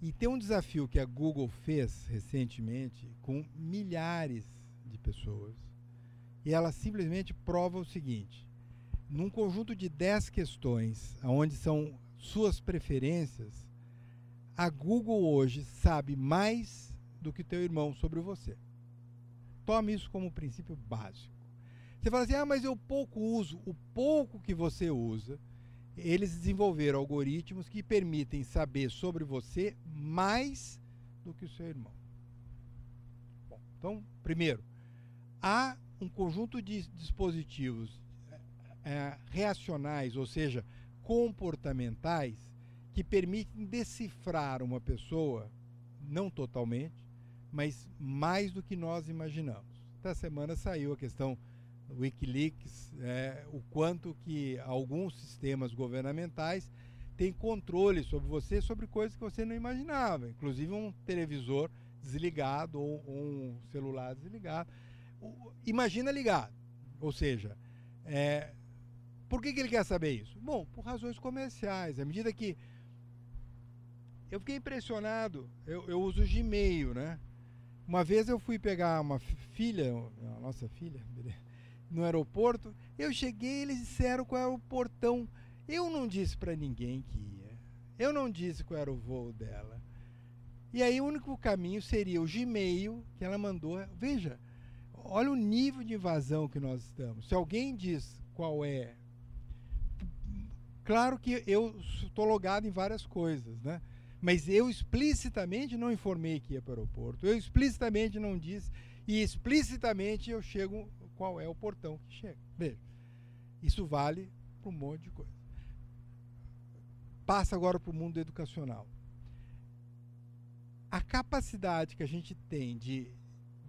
E tem um desafio que a Google fez recentemente com milhares de pessoas. E ela simplesmente prova o seguinte: num conjunto de 10 questões, onde são suas preferências, a Google hoje sabe mais do que teu irmão sobre você. Tome isso como princípio básico. Você fala assim: ah, mas eu pouco uso. O pouco que você usa, eles desenvolveram algoritmos que permitem saber sobre você mais do que o seu irmão. Bom, então, primeiro, há um conjunto de dispositivos é, reacionais, ou seja, comportamentais, que permitem decifrar uma pessoa, não totalmente, mas mais do que nós imaginamos. Esta semana saiu a questão Wikileaks, é, o quanto que alguns sistemas governamentais têm controle sobre você, sobre coisas que você não imaginava, inclusive um televisor desligado ou, ou um celular desligado. O, imagina ligado, ou seja, é, por que, que ele quer saber isso? Bom, por razões comerciais. À medida que. Eu fiquei impressionado, eu, eu uso Gmail, né? Uma vez eu fui pegar uma filha, a nossa filha, no aeroporto. Eu cheguei, eles disseram qual era o portão. Eu não disse para ninguém que ia. Eu não disse qual era o voo dela. E aí o único caminho seria o Gmail que ela mandou. Veja, olha o nível de invasão que nós estamos. Se alguém diz qual é Claro que eu estou logado em várias coisas, né? Mas eu explicitamente não informei que ia para o aeroporto. Eu explicitamente não disse. E explicitamente eu chego qual é o portão que chega. Veja, isso vale para um monte de coisa. Passa agora para o mundo educacional. A capacidade que a gente tem de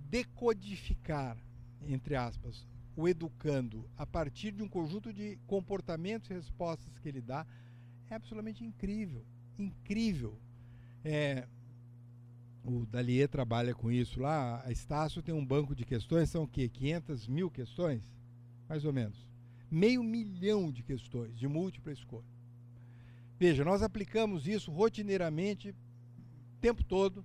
decodificar, entre aspas, o educando a partir de um conjunto de comportamentos e respostas que ele dá é absolutamente incrível. Incrível. É, o Dalier trabalha com isso lá. A Estácio tem um banco de questões, são o quê? 500 mil questões? Mais ou menos. Meio milhão de questões de múltipla escolha. Veja, nós aplicamos isso rotineiramente o tempo todo.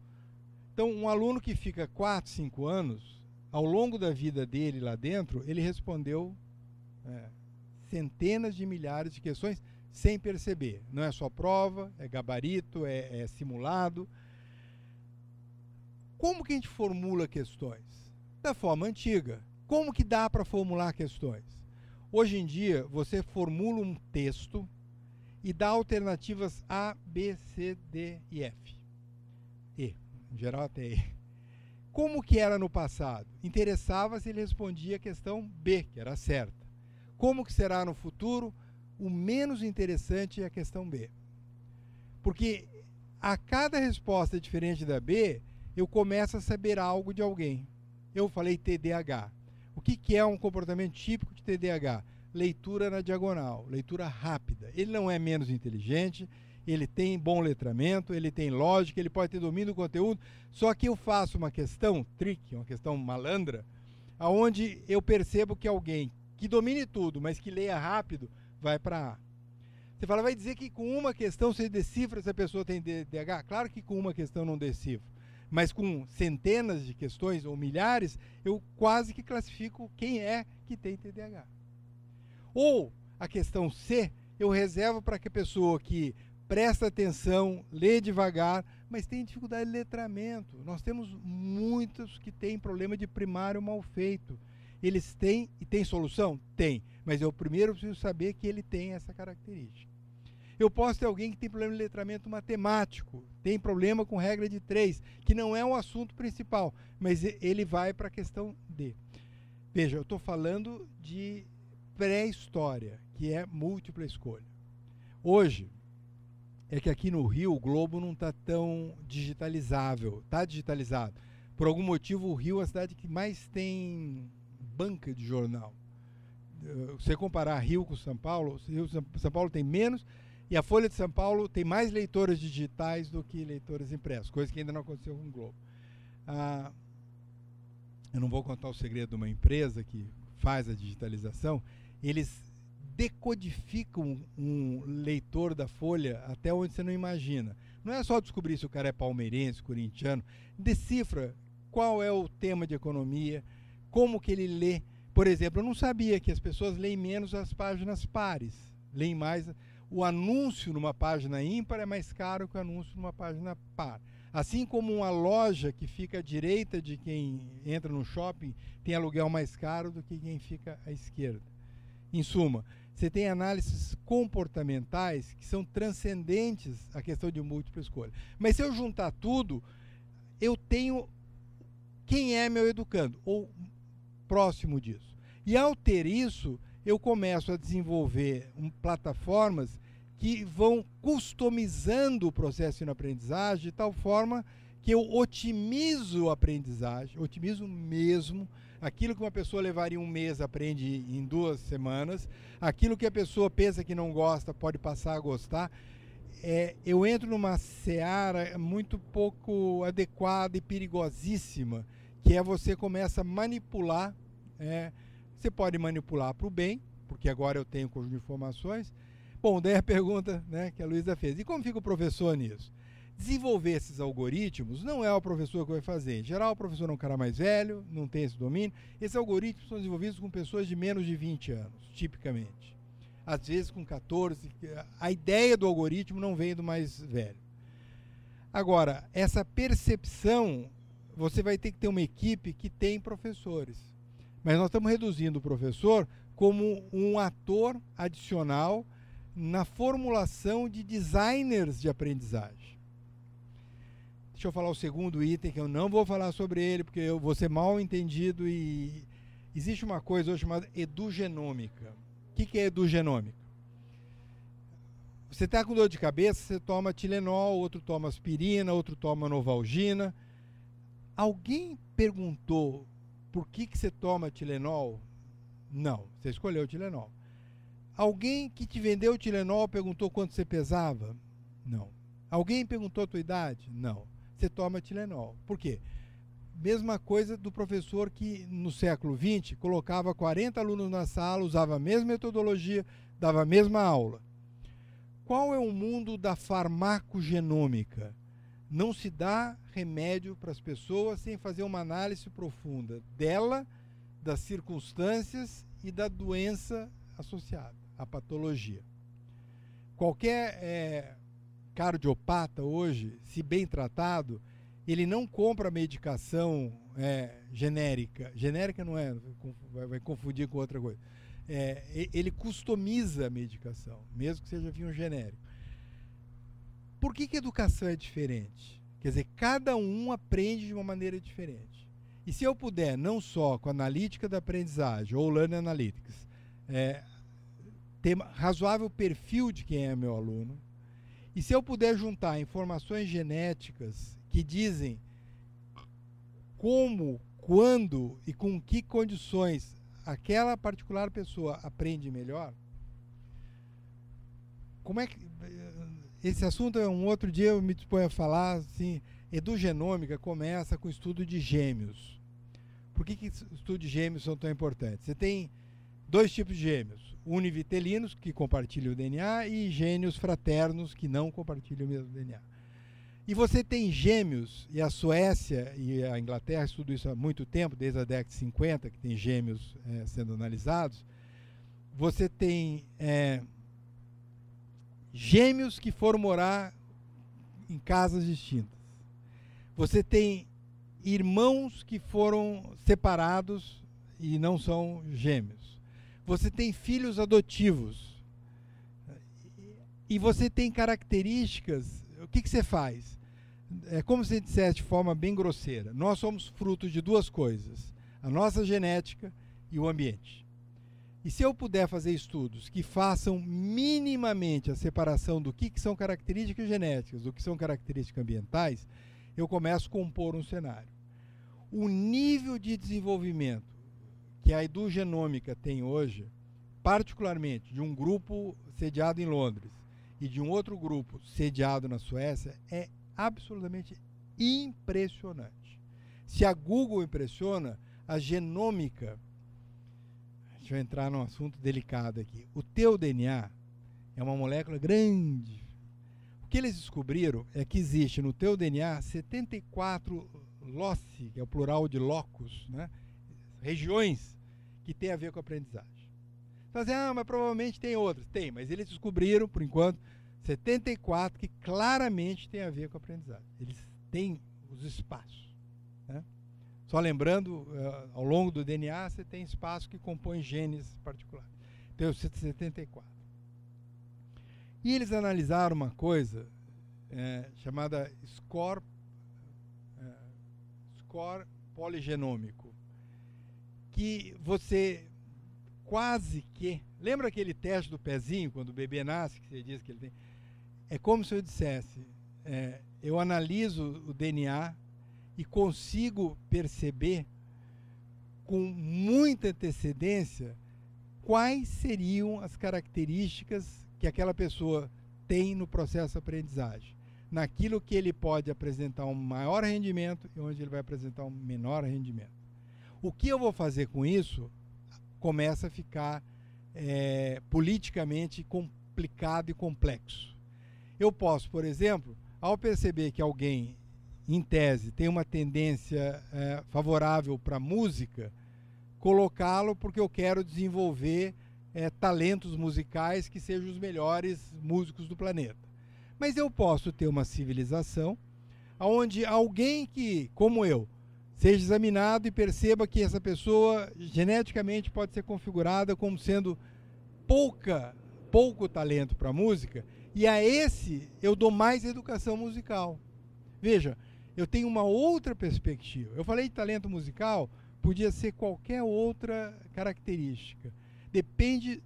Então, um aluno que fica 4, 5 anos, ao longo da vida dele lá dentro, ele respondeu é, centenas de milhares de questões sem perceber. Não é só prova, é gabarito, é, é simulado. Como que a gente formula questões? Da forma antiga. Como que dá para formular questões? Hoje em dia, você formula um texto e dá alternativas A, B, C, D e F. E, em geral até E. Como que era no passado? Interessava se ele respondia a questão B, que era certa. Como que será no futuro? O menos interessante é a questão B. Porque a cada resposta diferente da B, eu começo a saber algo de alguém. Eu falei TDAH. O que, que é um comportamento típico de TDAH? Leitura na diagonal, leitura rápida. Ele não é menos inteligente, ele tem bom letramento, ele tem lógica, ele pode ter domínio do conteúdo, só que eu faço uma questão trick, uma questão malandra, aonde eu percebo que alguém que domine tudo, mas que leia rápido, vai para A. Você fala, vai dizer que com uma questão você decifra se a pessoa tem DH? Claro que com uma questão não decifro. Mas com centenas de questões ou milhares, eu quase que classifico quem é que tem TDAH. Ou a questão C, eu reservo para que a pessoa que presta atenção, lê devagar, mas tem dificuldade de letramento. Nós temos muitos que têm problema de primário mal feito. Eles têm e tem solução? Tem. Mas eu primeiro preciso saber que ele tem essa característica. Eu posso ter alguém que tem problema de letramento matemático, tem problema com regra de três, que não é o assunto principal, mas ele vai para a questão D. Veja, eu estou falando de pré-história, que é múltipla escolha. Hoje, é que aqui no Rio o Globo não está tão digitalizável. Está digitalizado. Por algum motivo, o Rio é a cidade que mais tem banca de jornal. Eh, você comparar Rio com São Paulo, Rio, São Paulo tem menos e a Folha de São Paulo tem mais leitoras digitais do que leitoras impressas, coisa que ainda não aconteceu com o Globo. Ah, eu não vou contar o segredo de uma empresa que faz a digitalização, eles decodificam um leitor da Folha até onde você não imagina. Não é só descobrir se o cara é palmeirense, corintiano, decifra qual é o tema de economia, como que ele lê. Por exemplo, eu não sabia que as pessoas leem menos as páginas pares, leem mais o anúncio numa página ímpar é mais caro que o anúncio numa página par. Assim como uma loja que fica à direita de quem entra no shopping tem aluguel mais caro do que quem fica à esquerda. Em suma, você tem análises comportamentais que são transcendentes à questão de múltipla escolha. Mas se eu juntar tudo, eu tenho quem é meu educando, ou próximo disso. E ao ter isso, eu começo a desenvolver um, plataformas que vão customizando o processo de aprendizagem de tal forma que eu otimizo a aprendizagem, otimizo mesmo aquilo que uma pessoa levaria um mês aprende em duas semanas, aquilo que a pessoa pensa que não gosta pode passar a gostar. É, eu entro numa seara muito pouco adequada e perigosíssima, que é você começa a manipular é, você pode manipular para o bem, porque agora eu tenho conjunto de informações. Bom, daí a pergunta né, que a Luísa fez: e como fica o professor nisso? Desenvolver esses algoritmos não é o professor que vai fazer. Em geral, o professor é um cara mais velho, não tem esse domínio. Esses algoritmos são desenvolvidos com pessoas de menos de 20 anos, tipicamente. Às vezes com 14. A ideia do algoritmo não vem do mais velho. Agora, essa percepção, você vai ter que ter uma equipe que tem professores. Mas nós estamos reduzindo o professor como um ator adicional na formulação de designers de aprendizagem. Deixa eu falar o segundo item, que eu não vou falar sobre ele, porque eu vou ser mal entendido e existe uma coisa hoje chamada edugenômica. O que, é edugenômica? Você está com dor de cabeça, você toma Tilenol, outro toma aspirina, outro toma Novalgina. Alguém perguntou por que, que você toma Tilenol? Não, você escolheu o Tilenol. Alguém que te vendeu o Tilenol perguntou quanto você pesava? Não. Alguém perguntou a tua idade? Não. Você toma Tilenol. Por quê? Mesma coisa do professor que no século XX colocava 40 alunos na sala, usava a mesma metodologia, dava a mesma aula. Qual é o mundo da farmacogenômica? Não se dá remédio para as pessoas sem fazer uma análise profunda dela, das circunstâncias e da doença associada, a patologia. Qualquer é, cardiopata hoje, se bem tratado, ele não compra medicação é, genérica. Genérica não é, vai, confundir com outra coisa. É, ele customiza a medicação, mesmo que seja vinho genérico. Por que, que educação é diferente? Quer dizer, cada um aprende de uma maneira diferente. E se eu puder, não só com a analítica da aprendizagem ou Learning Analytics, é, ter razoável perfil de quem é meu aluno, e se eu puder juntar informações genéticas que dizem como, quando e com que condições aquela particular pessoa aprende melhor, como é que esse assunto é um outro dia eu me disponho a falar assim, edugenômica começa com o estudo de gêmeos. Por que, que de gêmeos são tão importantes? Você tem dois tipos de gêmeos, univitelinos que compartilham o DNA e gênios fraternos que não compartilham o mesmo DNA. E você tem gêmeos, e a Suécia e a Inglaterra estudam isso há muito tempo, desde a década de 50, que tem gêmeos é, sendo analisados. Você tem é, gêmeos que foram morar em casas distintas. Você tem irmãos que foram separados e não são gêmeos. Você tem filhos adotivos. E você tem características. O que, que você faz? É como se dissesse de forma bem grosseira: nós somos fruto de duas coisas, a nossa genética e o ambiente. E se eu puder fazer estudos que façam minimamente a separação do que, que são características genéticas, do que são características ambientais, eu começo a compor um cenário. O nível de desenvolvimento que a edugenômica tem hoje, particularmente de um grupo sediado em Londres e de um outro grupo sediado na Suécia, é absolutamente impressionante. Se a Google impressiona, a genômica Deixa eu entrar num assunto delicado aqui. O teu DNA é uma molécula grande. O que eles descobriram é que existe no teu DNA 74 loci, que é o plural de locus, né? regiões que tem a ver com a aprendizagem. Então, assim, ah, mas provavelmente tem outras. Tem, mas eles descobriram, por enquanto, 74 que claramente tem a ver com a aprendizagem. Eles têm os espaços. Só lembrando, uh, ao longo do DNA você tem espaço que compõe genes particulares. Tem o 74. E eles analisaram uma coisa é, chamada score, é, score poligenômico, que você quase que. Lembra aquele teste do pezinho, quando o bebê nasce, que você diz que ele tem? É como se eu dissesse: é, eu analiso o DNA e consigo perceber com muita antecedência quais seriam as características que aquela pessoa tem no processo de aprendizagem. Naquilo que ele pode apresentar um maior rendimento e onde ele vai apresentar um menor rendimento. O que eu vou fazer com isso começa a ficar é, politicamente complicado e complexo. Eu posso, por exemplo, ao perceber que alguém em tese, tem uma tendência é, favorável para música, colocá-lo porque eu quero desenvolver é, talentos musicais que sejam os melhores músicos do planeta. Mas eu posso ter uma civilização onde alguém que, como eu, seja examinado e perceba que essa pessoa geneticamente pode ser configurada como sendo pouca, pouco talento para música, e a esse eu dou mais educação musical. Veja, eu tenho uma outra perspectiva. Eu falei de talento musical, podia ser qualquer outra característica. Depende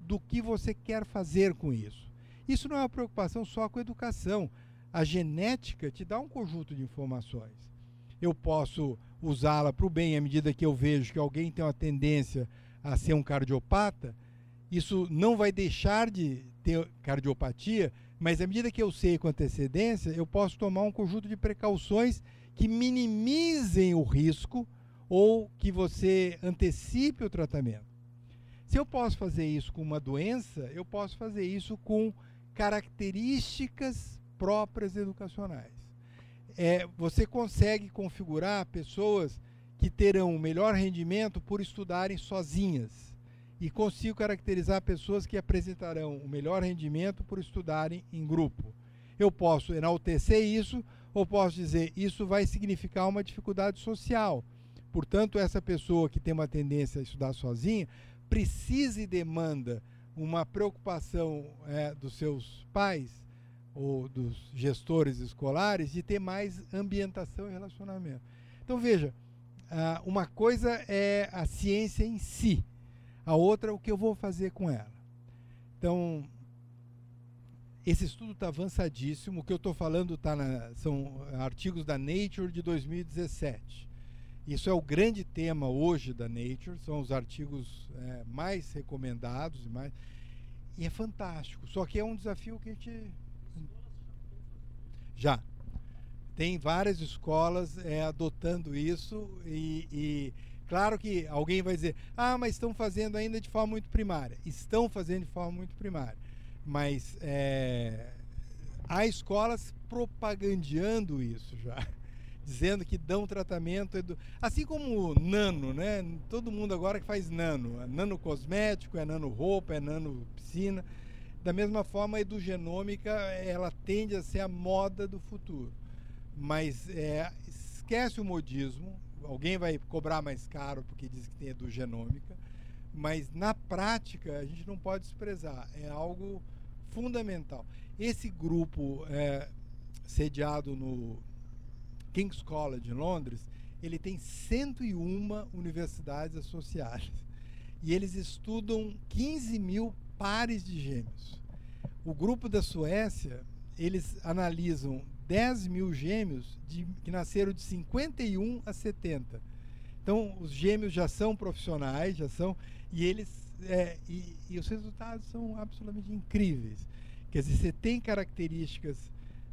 do que você quer fazer com isso. Isso não é uma preocupação só com a educação. A genética te dá um conjunto de informações. Eu posso usá-la para o bem à medida que eu vejo que alguém tem uma tendência a ser um cardiopata. Isso não vai deixar de ter cardiopatia, mas à medida que eu sei com antecedência, eu posso tomar um conjunto de precauções que minimizem o risco ou que você antecipe o tratamento. Se eu posso fazer isso com uma doença, eu posso fazer isso com características próprias educacionais. É, você consegue configurar pessoas que terão melhor rendimento por estudarem sozinhas e consigo caracterizar pessoas que apresentarão o melhor rendimento por estudarem em grupo. Eu posso enaltecer isso ou posso dizer isso vai significar uma dificuldade social. Portanto, essa pessoa que tem uma tendência a estudar sozinha precisa e demanda uma preocupação é, dos seus pais ou dos gestores escolares de ter mais ambientação e relacionamento. Então veja, ah, uma coisa é a ciência em si, a outra é o que eu vou fazer com ela. Então, esse estudo está avançadíssimo. O que eu estou falando tá na, são artigos da Nature de 2017. Isso é o grande tema hoje da Nature, são os artigos é, mais recomendados e mais. E é fantástico. Só que é um desafio que a gente. Já. Tem várias escolas é, adotando isso e, e Claro que alguém vai dizer, ah, mas estão fazendo ainda de forma muito primária. Estão fazendo de forma muito primária. Mas é, há escolas propagandeando isso já. Dizendo que dão tratamento. Edu... Assim como nano, né? Todo mundo agora que faz nano. É nano cosmético, é nano roupa, é nano piscina. Da mesma forma, a edugenômica ela tende a ser a moda do futuro. Mas é, esquece o modismo, alguém vai cobrar mais caro porque diz que tem edugenômica, mas na prática a gente não pode desprezar, é algo fundamental. Esse grupo é, sediado no King's College em Londres, ele tem 101 universidades associadas e eles estudam 15 mil pares de gêmeos. O grupo da Suécia, eles analisam 10 mil gêmeos de, que nasceram de 51 a 70. Então, os gêmeos já são profissionais, já são, e eles, é, e, e, os resultados são absolutamente incríveis. Quer dizer, você tem características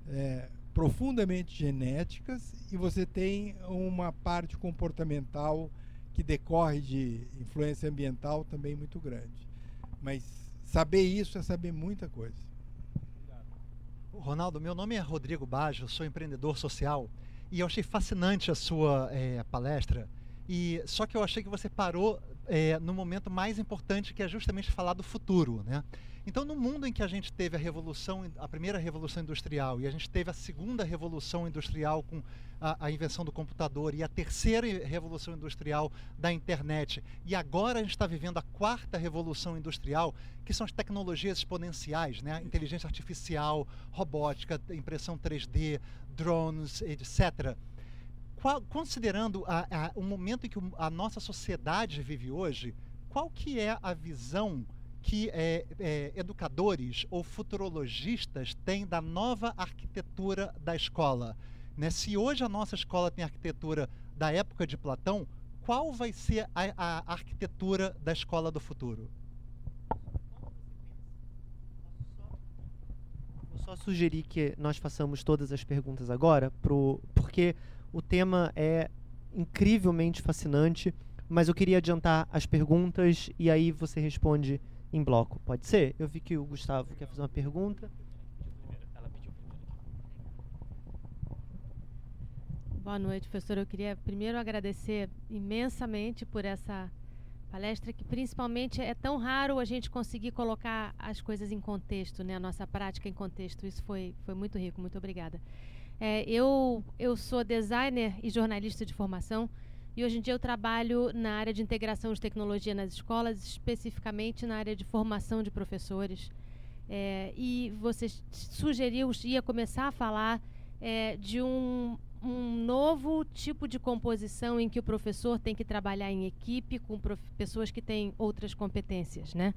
é, profundamente genéticas e você tem uma parte comportamental que decorre de influência ambiental também muito grande. Mas saber isso é saber muita coisa. Ronaldo, meu nome é Rodrigo Baggio, sou empreendedor social e eu achei fascinante a sua é, palestra. E só que eu achei que você parou é, no momento mais importante, que é justamente falar do futuro, né? Então, no mundo em que a gente teve a revolução, a primeira revolução industrial, e a gente teve a segunda revolução industrial com a, a, invenção do computador, e a terceira revolução industrial da internet, e agora a gente está vivendo a quarta revolução industrial, que são as tecnologias exponenciais, né? inteligência artificial, robótica, impressão 3D, drones, etc. Qual, considerando a, a, o momento em que a nossa sociedade vive hoje, qual que é a visão que é, é, educadores ou futurologistas têm da nova arquitetura da escola. Né? Se hoje a nossa escola tem arquitetura da época de Platão, qual vai ser a, a arquitetura da escola do futuro? Vou só sugerir que nós façamos todas as perguntas agora, pro, porque o tema é incrivelmente fascinante, mas eu queria adiantar as perguntas e aí você responde em bloco. Pode ser? Eu vi que o Gustavo quer fazer uma pergunta. Boa noite, professor. Eu queria primeiro agradecer imensamente por essa palestra, que principalmente é tão raro a gente conseguir colocar as coisas em contexto, né? a nossa prática em contexto. Isso foi, foi muito rico. Muito obrigada. É, eu, eu sou designer e jornalista de formação. E hoje em dia eu trabalho na área de integração de tecnologia nas escolas, especificamente na área de formação de professores. É, e você sugeriu, ia começar a falar é, de um, um novo tipo de composição em que o professor tem que trabalhar em equipe com pessoas que têm outras competências, né?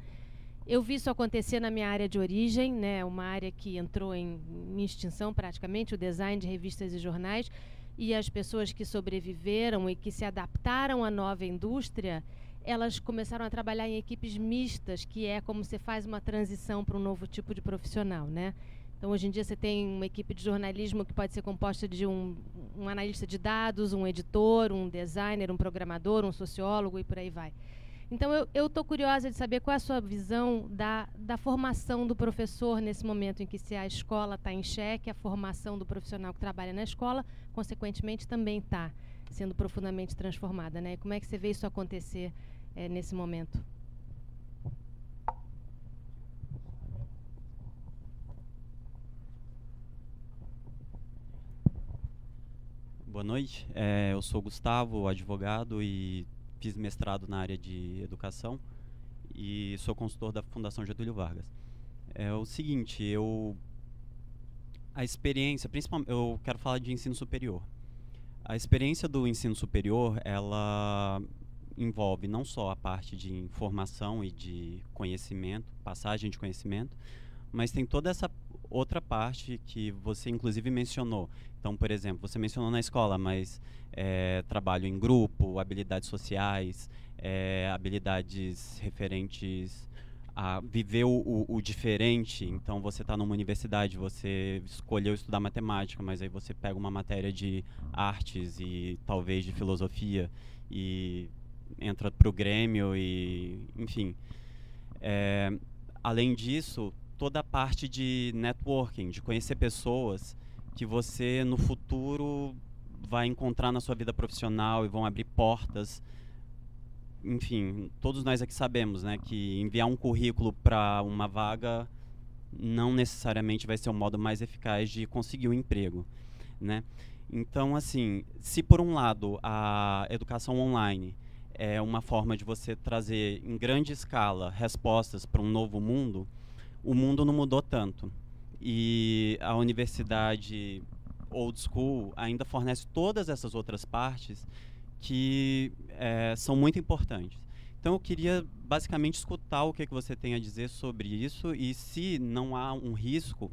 Eu vi isso acontecer na minha área de origem, né, uma área que entrou em, em extinção praticamente, o design de revistas e jornais, e as pessoas que sobreviveram e que se adaptaram à nova indústria, elas começaram a trabalhar em equipes mistas, que é como você faz uma transição para um novo tipo de profissional, né? Então, hoje em dia, você tem uma equipe de jornalismo que pode ser composta de um, um analista de dados, um editor, um designer, um programador, um sociólogo e por aí vai. Então, eu estou curiosa de saber qual é a sua visão da, da formação do professor nesse momento em que, se a escola está em xeque, a formação do profissional que trabalha na escola, consequentemente, também está sendo profundamente transformada. Né? Como é que você vê isso acontecer é, nesse momento? Boa noite, é, eu sou Gustavo, advogado e fiz mestrado na área de educação e sou consultor da Fundação Getúlio Vargas. É o seguinte, eu a experiência, principalmente eu quero falar de ensino superior. A experiência do ensino superior, ela envolve não só a parte de informação e de conhecimento, passagem de conhecimento, mas tem toda essa outra parte que você inclusive mencionou. Então, por exemplo, você mencionou na escola, mas é, trabalho em grupo, habilidades sociais, é, habilidades referentes a viver o, o, diferente. Então, você está numa universidade, você escolheu estudar matemática, mas aí você pega uma matéria de artes e talvez de filosofia e entra para o Grêmio e, enfim. É, além disso, toda a parte de networking, de conhecer pessoas que você no futuro vai encontrar na sua vida profissional e vão abrir portas. Enfim, todos nós aqui sabemos, né, que enviar um currículo para uma vaga não necessariamente vai ser o modo mais eficaz de conseguir um emprego, né? Então, assim, se por um lado a educação online é uma forma de você trazer em grande escala respostas para um novo mundo, o mundo não mudou tanto. E a universidade old school ainda fornece todas essas outras partes que é, são muito importantes. Então eu queria basicamente escutar o que, que você tem a dizer sobre isso e se não há um risco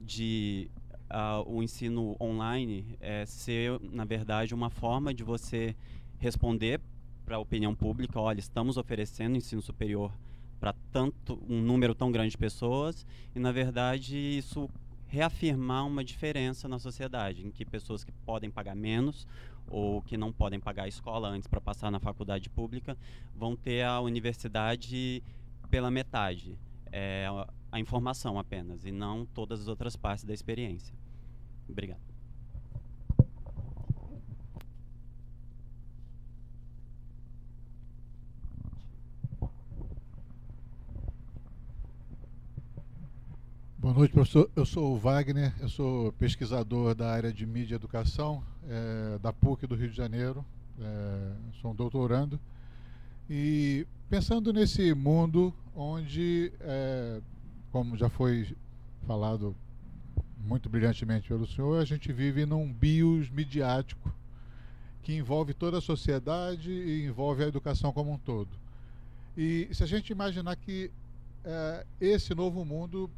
de uh, o ensino online é, ser, na verdade, uma forma de você responder para a opinião pública, olha, estamos oferecendo ensino superior para tanto um número tão grande de pessoas e na verdade isso reafirmar uma diferença na sociedade, em que pessoas que podem pagar menos ou que não podem pagar a escola antes para passar na faculdade pública vão ter a universidade pela metade. É a informação apenas e não todas as outras partes da experiência. Obrigado. Boa noite, professor. Eu sou o Wagner, eu sou pesquisador da área de mídia e educação é, da PUC do Rio de Janeiro. É, sou um doutorando. E pensando nesse mundo onde, é, como já foi falado muito brilhantemente pelo senhor, a gente vive num bios midiático que envolve toda a sociedade e envolve a educação como um todo. E se a gente imaginar que esse novo mundo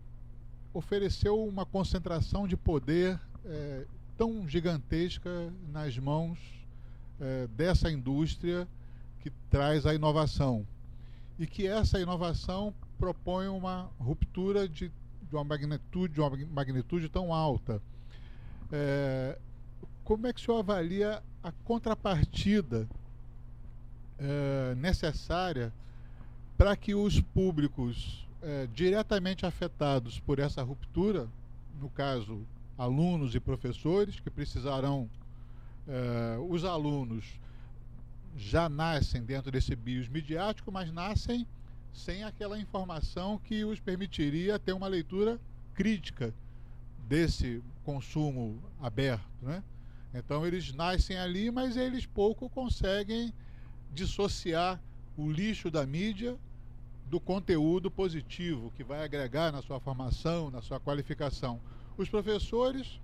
ofereceu uma concentração de poder é, tão gigantesca nas mãos é, dessa indústria que traz a inovação. E que essa inovação propõe uma ruptura de, de uma magnitude, de uma magnitude tão alta. É, como é que o senhor avalia a contrapartida é, necessária para que os públicos é, diretamente afetados por essa ruptura, no caso, alunos e professores, que precisarão. É, os alunos já nascem dentro desse bios midiático, mas nascem sem aquela informação que os permitiria ter uma leitura crítica desse consumo aberto. Né? Então, eles nascem ali, mas eles pouco conseguem dissociar o lixo da mídia do conteúdo positivo que vai agregar na sua formação, na sua qualificação. Os professores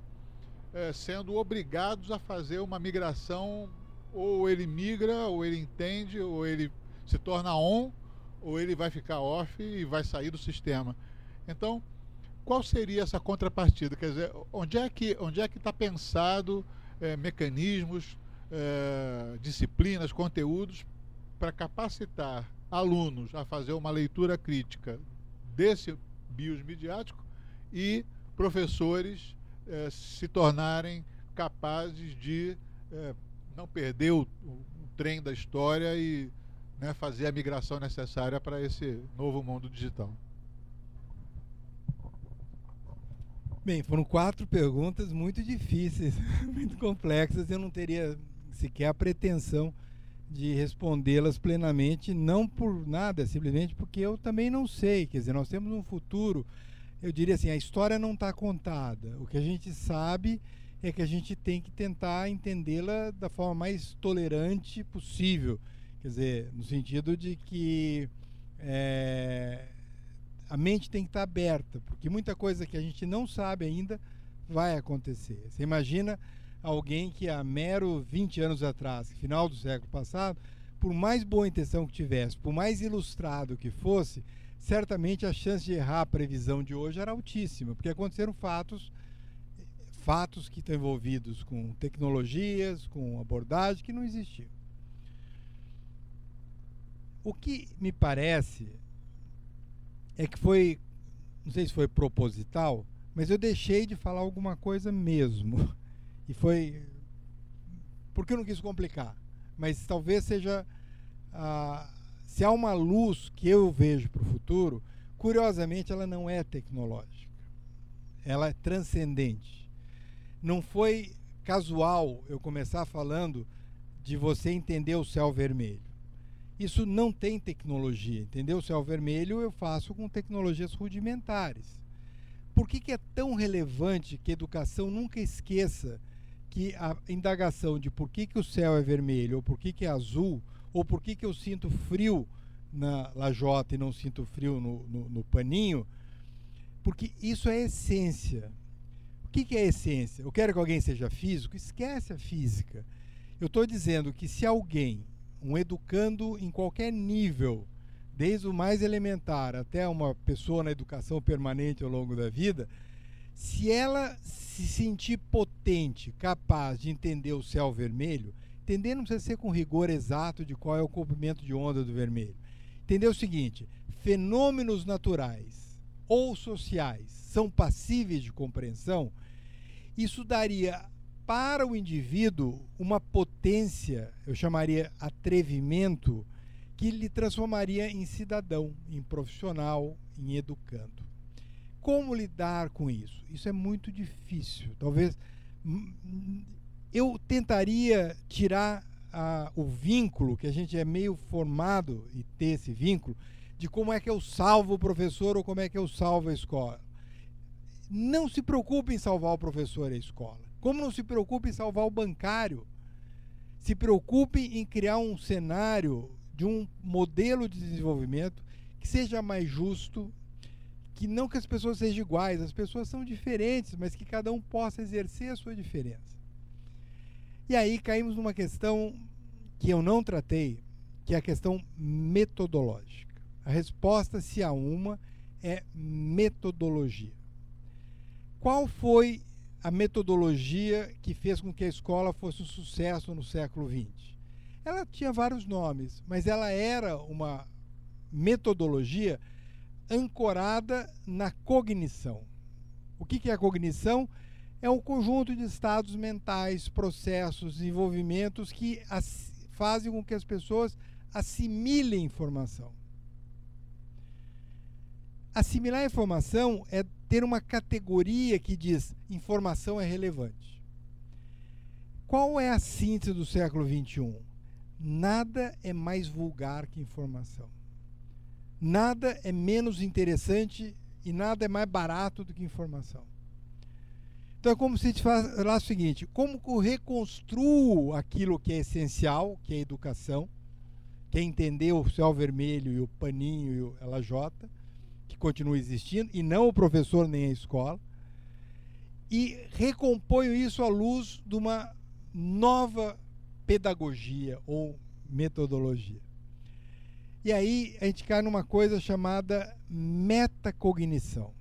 é, sendo obrigados a fazer uma migração, ou ele migra, ou ele entende, ou ele se torna on, ou ele vai ficar off e vai sair do sistema. Então, qual seria essa contrapartida? Quer dizer, onde é que onde é que está pensado é, mecanismos, é, disciplinas, conteúdos para capacitar alunos a fazer uma leitura crítica desse bios midiático e professores eh, se tornarem capazes de eh, não perder o, o, trem da história e né, fazer a migração necessária para esse novo mundo digital. Bem, foram quatro perguntas muito difíceis, muito complexas. Eu não teria sequer a pretensão de respondê-las plenamente, não por nada, simplesmente porque eu também não sei. Quer dizer, nós temos um futuro, eu diria assim, a história não está contada. O que a gente sabe é que a gente tem que tentar entendê-la da forma mais tolerante possível. Quer dizer, no sentido de que é, a mente tem que estar tá aberta, porque muita coisa que a gente não sabe ainda vai acontecer. Você imagina alguém que há mero 20 anos atrás, final do século passado, por mais boa intenção que tivesse, por mais ilustrado que fosse, certamente a chance de errar a previsão de hoje era altíssima, porque aconteceram fatos fatos que estão envolvidos com tecnologias, com abordagem que não existiam. O que me parece é que foi, não sei se foi proposital, mas eu deixei de falar alguma coisa mesmo. E foi. Porque eu não quis complicar. Mas talvez seja. Ah, se há uma luz que eu vejo para o futuro, curiosamente ela não é tecnológica. Ela é transcendente. Não foi casual eu começar falando de você entender o céu vermelho. Isso não tem tecnologia. Entender o céu vermelho eu faço com tecnologias rudimentares. Por que, que é tão relevante que a educação nunca esqueça que a indagação de por que, que o céu é vermelho, ou por que, que é azul, ou por que, que eu sinto frio na lajota e não sinto frio no, no, no paninho, porque isso é essência. O que, que é essência? Eu quero que alguém seja físico? Esquece a física. Eu estou dizendo que se alguém, um educando em qualquer nível, desde o mais elementar até uma pessoa na educação permanente ao longo da vida, se ela se sentir potente, capaz de entender o céu vermelho, entender não precisa ser com rigor exato de qual é o comprimento de onda do vermelho. Entender o seguinte: fenômenos naturais ou sociais são passíveis de compreensão, isso daria para o indivíduo uma potência, eu chamaria atrevimento, que lhe transformaria em cidadão, em profissional, em educando. Como lidar com isso? Isso é muito difícil. Talvez eu tentaria tirar a, o vínculo, que a gente é meio formado e ter esse vínculo, de como é que eu salvo o professor ou como é que eu salvo a escola. Não se preocupe em salvar o professor e a escola. Como não se preocupe em salvar o bancário. Se preocupe em criar um cenário de um modelo de desenvolvimento que seja mais justo, que não que as pessoas sejam iguais, as pessoas são diferentes, mas que cada um possa exercer a sua diferença. E aí caímos numa questão que eu não tratei, que é a questão metodológica. A resposta, se há uma, é metodologia. Qual foi a metodologia que fez com que a escola fosse um sucesso no século XX? Ela tinha vários nomes, mas ela era uma metodologia ancorada na cognição. O que, é a cognição? É um conjunto de estados mentais, processos, desenvolvimentos que fazem com que as pessoas assimilem informação. Assimilar informação é ter uma categoria que diz informação é relevante. Qual é a síntese do século XXI? Nada é mais vulgar que informação. Nada é menos interessante e nada é mais barato do que informação. Então é como se gente falasse o seguinte: como que eu reconstruo aquilo que é essencial, que é a educação, que é entender o céu vermelho e o paninho e o LJ, que continua existindo, e não o professor nem a escola, e recomponho isso à luz de uma nova pedagogia ou metodologia. E aí a gente cai numa coisa chamada metacognição.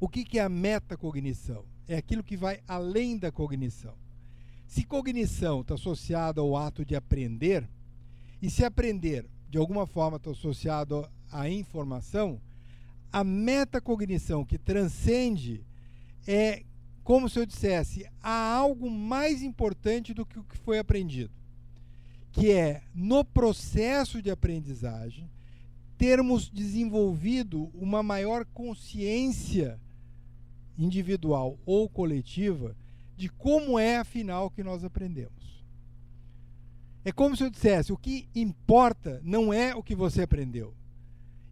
O que, que é a metacognição? É aquilo que vai além da cognição. Se cognição está associada ao ato de aprender, e se aprender de alguma forma está associado à informação, a metacognição que transcende é como se eu dissesse, há algo mais importante do que o que foi aprendido, que é no processo de aprendizagem termos desenvolvido uma maior consciência individual ou coletiva de como é afinal que nós aprendemos. É como se eu dissesse, o que importa não é o que você aprendeu.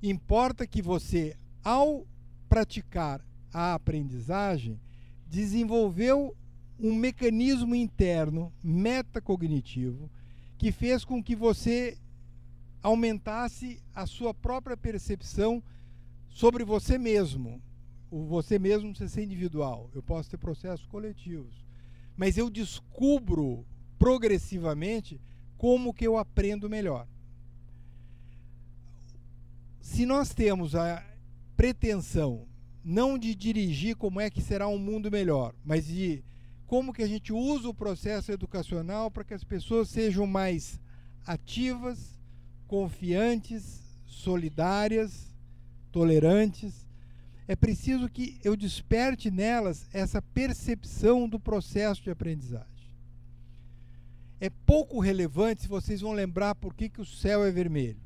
Importa que você ao praticar a aprendizagem desenvolveu um mecanismo interno metacognitivo que fez com que você aumentasse a sua própria percepção sobre você mesmo. O você mesmo precisa ser individual. Eu posso ter processos coletivos. Mas eu descubro progressivamente como que eu aprendo melhor. Se nós temos a pretensão não de dirigir como é que será um mundo melhor, mas de como que a gente usa o processo educacional para que as pessoas sejam mais ativas, confiantes, solidárias, tolerantes. É preciso que eu desperte nelas essa percepção do processo de aprendizagem. É pouco relevante se vocês vão lembrar por que, que o céu é vermelho.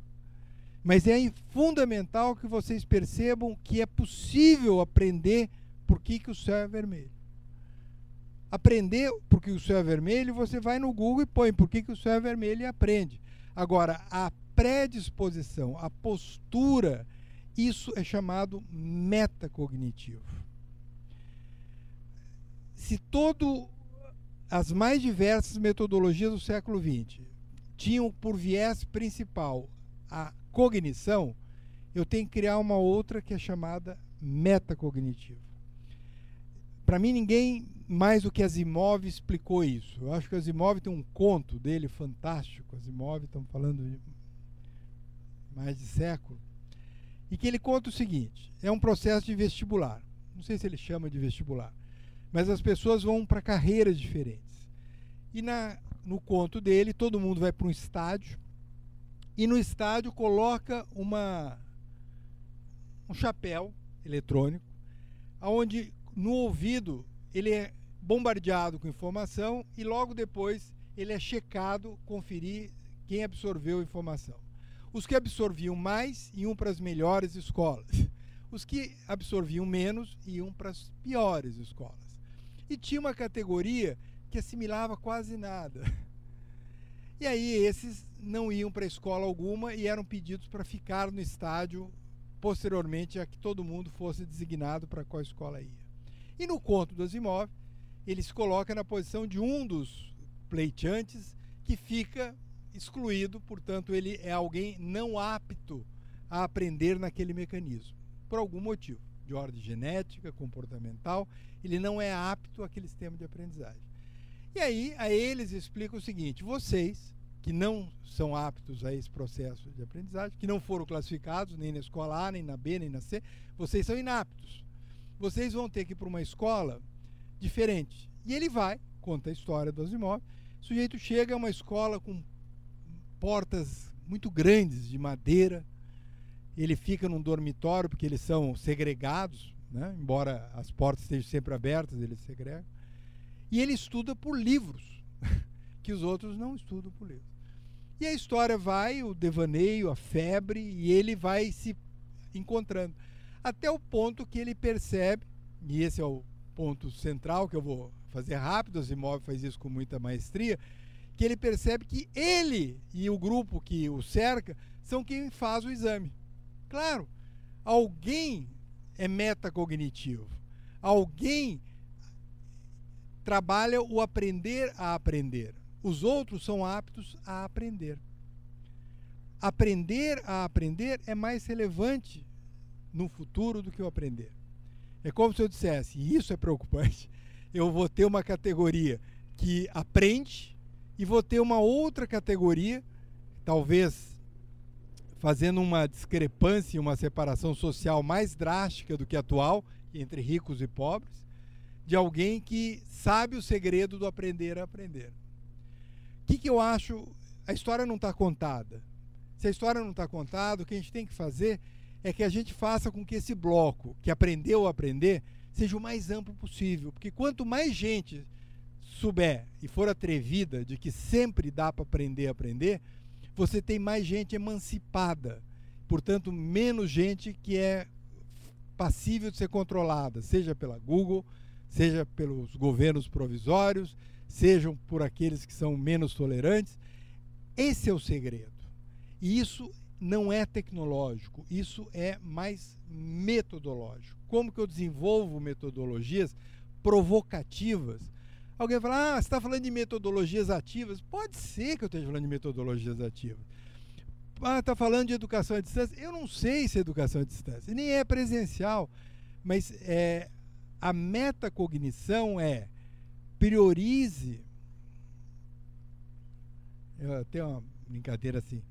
Mas é fundamental que vocês percebam que é possível aprender por que, que o céu é vermelho. Aprender por que o céu é vermelho, você vai no Google e põe por que, que o céu é vermelho e aprende. Agora, a predisposição, a postura, isso é chamado metacognitivo. Se todo as mais diversas metodologias do século XX tinham por viés principal a cognição, eu tenho que criar uma outra que é chamada metacognitiva. Para mim, ninguém mais do que Asimov explicou isso. Eu acho que Asimov tem um conto dele fantástico. Asimov, estamos falando de mais de século. E que ele conta o seguinte: é um processo de vestibular. Não sei se ele chama de vestibular, mas as pessoas vão para carreiras diferentes. E na, no conto dele, todo mundo vai para um estádio e no estádio coloca uma um chapéu eletrônico, onde no ouvido ele é bombardeado com informação e logo depois ele é checado, conferir quem absorveu a informação. Os que absorviam mais iam para as melhores escolas. Os que absorviam menos iam para as piores escolas. E tinha uma categoria que assimilava quase nada. E aí esses não iam para escola alguma e eram pedidos para ficar no estádio posteriormente a que todo mundo fosse designado para qual escola ia. E no conto dos imóveis, ele se coloca na posição de um dos pleiteantes que fica excluído, portanto, ele é alguém não apto a aprender naquele mecanismo, por algum motivo, de ordem genética, comportamental, ele não é apto àquele sistema de aprendizagem. E aí, a eles explica o seguinte: vocês que não são aptos a esse processo de aprendizagem, que não foram classificados nem na escola A, nem na B, nem na C, vocês são inaptos. Vocês vão ter que ir para uma escola diferente. E ele vai, conta a história do imóveis. O sujeito chega a uma escola com portas muito grandes de madeira. Ele fica num dormitório porque eles são segregados, né? embora as portas estejam sempre abertas, eles segregam. E ele estuda por livros, que os outros não estudam por livros. E a história vai, o devaneio, a febre, e ele vai se encontrando. Até o ponto que ele percebe, e esse é o ponto central que eu vou fazer rápido, imóveis faz isso com muita maestria, que ele percebe que ele e o grupo que o cerca são quem faz o exame. Claro, alguém é metacognitivo. Alguém trabalha o aprender a aprender. Os outros são aptos a aprender. Aprender a aprender é mais relevante no futuro do que o aprender. É como se eu dissesse, e isso é preocupante, eu vou ter uma categoria que aprende e vou ter uma outra categoria, talvez fazendo uma discrepância, uma separação social mais drástica do que atual, entre ricos e pobres, de alguém que sabe o segredo do aprender a aprender. O que, que eu acho? A história não está contada. Se a história não está contada, o que a gente tem que fazer é que a gente faça com que esse bloco que aprendeu a aprender seja o mais amplo possível. Porque quanto mais gente souber e for atrevida de que sempre dá para aprender a aprender, você tem mais gente emancipada. Portanto, menos gente que é passível de ser controlada, seja pela Google, seja pelos governos provisórios, sejam por aqueles que são menos tolerantes. Esse é o segredo. E isso não é tecnológico, isso é mais metodológico. Como que eu desenvolvo metodologias provocativas? Alguém fala, ah, você está falando de metodologias ativas? Pode ser que eu esteja falando de metodologias ativas. Ah, está falando de educação à distância? Eu não sei se é educação à distância, nem é presencial, mas é, a metacognição é priorize. Eu tenho uma brincadeira assim.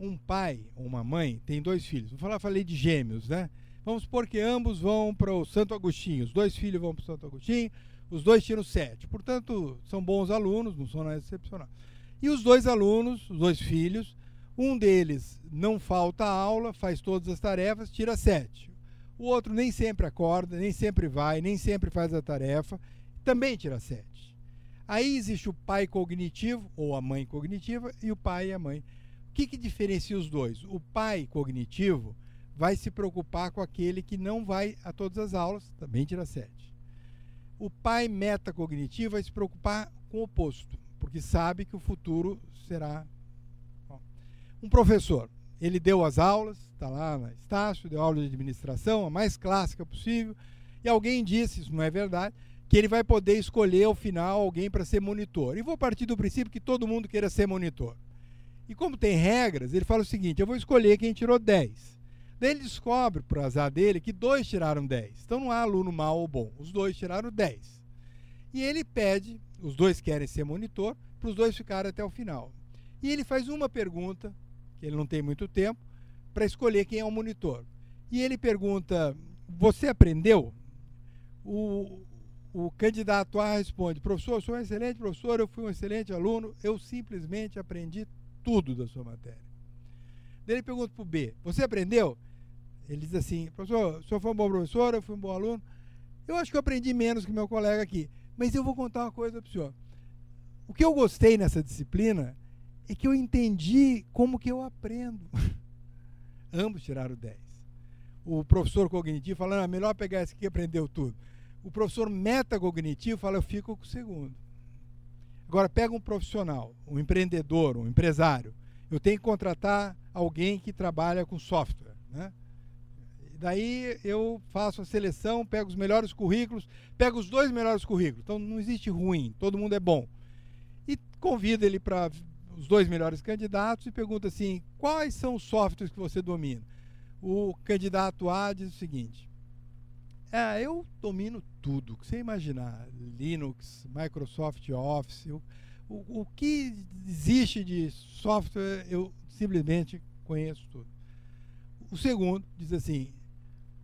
Um pai ou uma mãe tem dois filhos. Vou falar, falei de gêmeos, né? Vamos supor que ambos vão para o Santo Agostinho. Os dois filhos vão para o Santo Agostinho, os dois tiram sete. Portanto, são bons alunos, não são nada excepcional. E os dois alunos, os dois filhos, um deles não falta aula, faz todas as tarefas, tira sete. O outro nem sempre acorda, nem sempre vai, nem sempre faz a tarefa também tira 7. Aí existe o pai cognitivo, ou a mãe cognitiva, e o pai e a mãe. O que, que diferencia os dois? O pai cognitivo vai se preocupar com aquele que não vai a todas as aulas, também tira 7. O pai metacognitivo vai se preocupar com o oposto, porque sabe que o futuro será. Um professor, ele deu as aulas, está lá na Estácio, deu aula de administração, a mais clássica possível, e alguém disse, isso não é verdade, que ele vai poder escolher ao final alguém para ser monitor. E vou partir do princípio que todo mundo queira ser monitor. E como tem regras, ele fala o seguinte: eu vou escolher quem tirou 10. Daí ele descobre, por azar dele, que dois tiraram 10. Então não há aluno mau ou bom. Os dois tiraram 10. E ele pede, os dois querem ser monitor, para os dois ficarem até o final. E ele faz uma pergunta, que ele não tem muito tempo, para escolher quem é o monitor. E ele pergunta: Você aprendeu? O, o candidato A responde: Professor, eu sou um excelente professor, eu fui um excelente aluno, eu simplesmente aprendi tudo da sua matéria. Daí ele pergunta para o B: Você aprendeu? Ele diz assim: Professor, o senhor foi um bom professor, eu fui um bom aluno. Eu acho que eu aprendi menos que meu colega aqui, mas eu vou contar uma coisa para o senhor. O que eu gostei nessa disciplina é que eu entendi como que eu aprendo. Ambos tiraram 10. O professor cognitivo falando, ah, melhor pegar esse que aprendeu tudo. O professor metacognitivo fala, eu fico com o segundo. Agora, pega um profissional, um empreendedor, um empresário. Eu tenho que contratar alguém que trabalha com software. Né? Daí eu faço a seleção, pego os melhores currículos, pego os dois melhores currículos. Então não existe ruim, todo mundo é bom. E convido ele para os dois melhores candidatos e pergunta assim: quais são os softwares que você domina? O candidato A diz o seguinte: é, eu domino tudo, que você imaginar, Linux, Microsoft Office, o, o, que existe de software eu simplesmente conheço tudo. O segundo diz assim: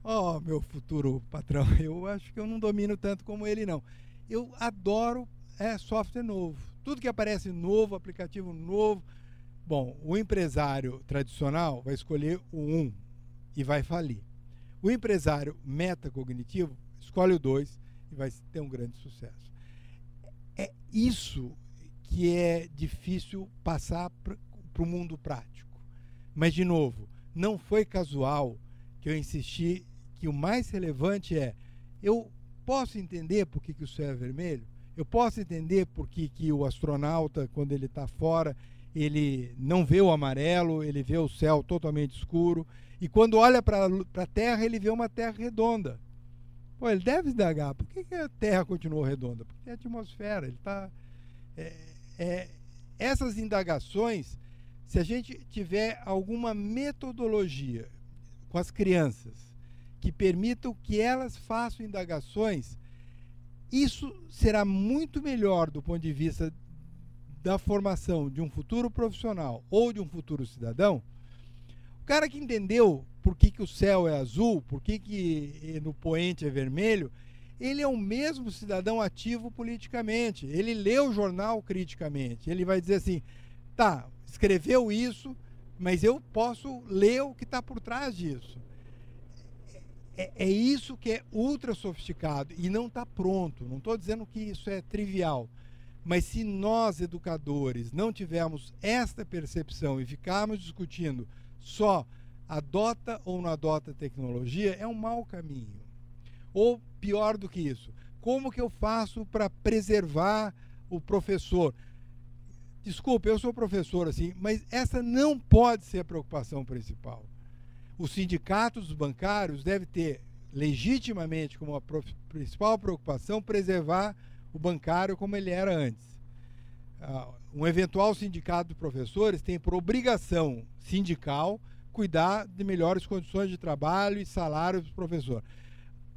Ó, oh, meu futuro patrão, eu acho que eu não domino tanto como ele, não. Eu adoro é, software novo. Tudo que aparece novo, aplicativo novo. Bom, o empresário tradicional vai escolher o 1 um e vai falir. O empresário metacognitivo escolhe o 2 e vai ter um grande sucesso. É isso que é difícil passar para o mundo prático. Mas, de novo, não foi casual que eu insisti que o mais relevante é: eu posso entender por que, que o céu é vermelho? Eu posso entender por que, que o astronauta, quando ele está fora, ele não vê o amarelo, ele vê o céu totalmente escuro. E quando olha para a Terra, ele vê uma Terra redonda. Pô, ele deve indagar, por que, que a Terra continuou redonda? Porque tem atmosfera, ele está... É, é, essas indagações, se a gente tiver alguma metodologia com as crianças que permitam que elas façam indagações, isso será muito melhor do ponto de vista da formação de um futuro profissional ou de um futuro cidadão. Cara que entendeu por que, que o céu é azul, por que, que no poente é vermelho, ele é o mesmo cidadão ativo politicamente. Ele lê o jornal criticamente. Ele vai dizer assim: tá, escreveu isso, mas eu posso ler o que está por trás disso é, é isso que é ultra sofisticado e não está pronto. Não estou dizendo que isso é trivial. Mas se nós, educadores, não tivermos esta percepção e ficarmos discutindo só adota ou não adota tecnologia, é um mau caminho. Ou pior do que isso, como que eu faço para preservar o professor? Desculpe, eu sou professor assim, mas essa não pode ser a preocupação principal os sindicatos bancários devem ter legitimamente como a principal preocupação preservar o bancário como ele era antes. Uh, um eventual sindicato de professores tem por obrigação sindical cuidar de melhores condições de trabalho e salário dos professores.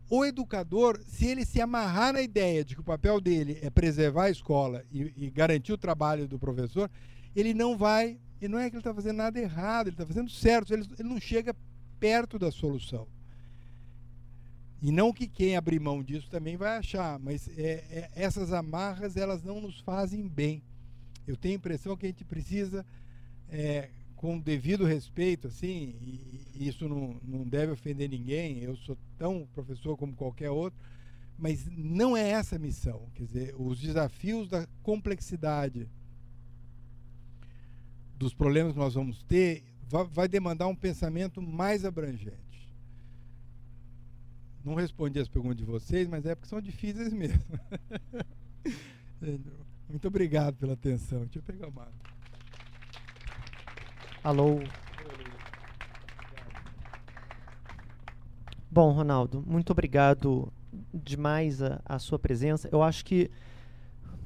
O educador, se ele se amarrar na ideia de que o papel dele é preservar a escola e, e garantir o trabalho do professor, ele não vai. E não é que ele está fazendo nada errado, ele está fazendo certo, ele, ele não chega perto da solução. E não que quem abrir mão disso também vai achar, mas é, é, essas amarras elas não nos fazem bem. Eu tenho a impressão que a gente precisa, é, com devido respeito, assim, e, isso não, não deve ofender ninguém, eu sou tão professor como qualquer outro, mas não é essa a missão. Quer dizer, os desafios da complexidade dos problemas que nós vamos ter vai demandar um pensamento mais abrangente. Não respondi as perguntas de vocês, mas é porque são difíceis mesmo. Muito obrigado pela atenção. Deixa eu pegar mapa. Alô. Bom, Ronaldo, muito obrigado demais a, a sua presença. Eu acho que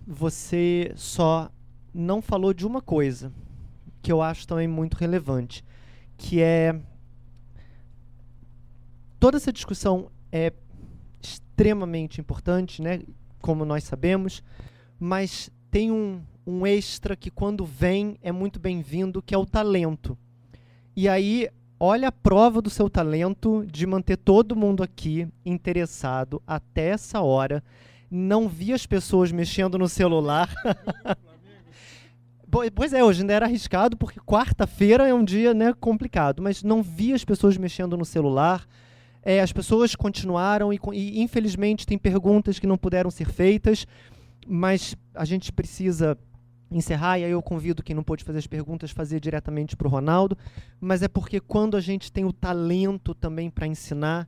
você só não falou de uma coisa que eu acho também muito relevante, que é toda essa discussão é extremamente importante, né? Como nós sabemos, mas tem um, um extra que quando vem é muito bem-vindo, que é o talento. E aí, olha a prova do seu talento de manter todo mundo aqui interessado até essa hora. Não vi as pessoas mexendo no celular. Pois é, hoje ainda era arriscado, porque quarta-feira é um dia né, complicado, mas não vi as pessoas mexendo no celular. É, as pessoas continuaram e, e, infelizmente, tem perguntas que não puderam ser feitas, mas a gente precisa encerrar, e aí eu convido quem não pôde fazer as perguntas fazer diretamente para o Ronaldo, mas é porque quando a gente tem o talento também para ensinar,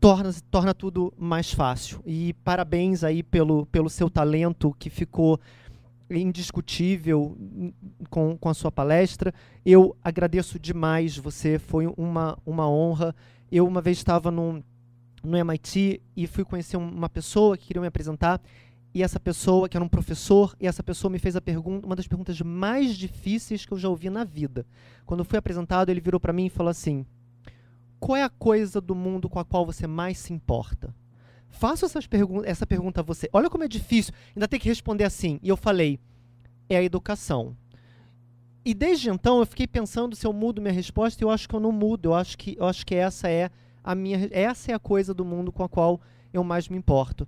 torna, torna tudo mais fácil. E parabéns aí pelo, pelo seu talento que ficou indiscutível com, com a sua palestra. Eu agradeço demais você, foi uma, uma honra. Eu uma vez estava no MIT e fui conhecer uma pessoa que queria me apresentar e essa pessoa, que era um professor, e essa pessoa me fez a pergunta, uma das perguntas mais difíceis que eu já ouvi na vida. Quando fui apresentado, ele virou para mim e falou assim: "Qual é a coisa do mundo com a qual você mais se importa?" Faço essas pergun essa pergunta a você. Olha como é difícil. Ainda tem que responder assim. E eu falei: é a educação. E desde então eu fiquei pensando se eu mudo minha resposta e eu acho que eu não mudo. Eu acho que, eu acho que essa é a minha essa é a coisa do mundo com a qual eu mais me importo.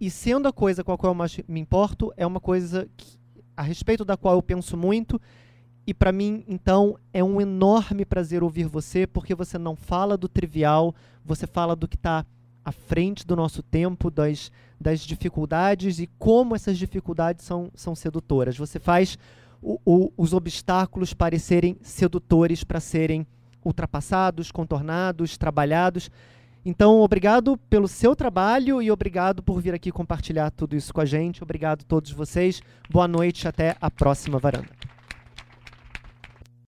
E, sendo a coisa com a qual eu mais me importo, é uma coisa que, a respeito da qual eu penso muito. E para mim, então, é um enorme prazer ouvir você, porque você não fala do trivial, você fala do que está à frente do nosso tempo, das, das dificuldades e como essas dificuldades são, são sedutoras. Você faz o, o, os obstáculos parecerem sedutores para serem ultrapassados, contornados, trabalhados. Então, obrigado pelo seu trabalho e obrigado por vir aqui compartilhar tudo isso com a gente. Obrigado a todos vocês. Boa noite, até a próxima varanda.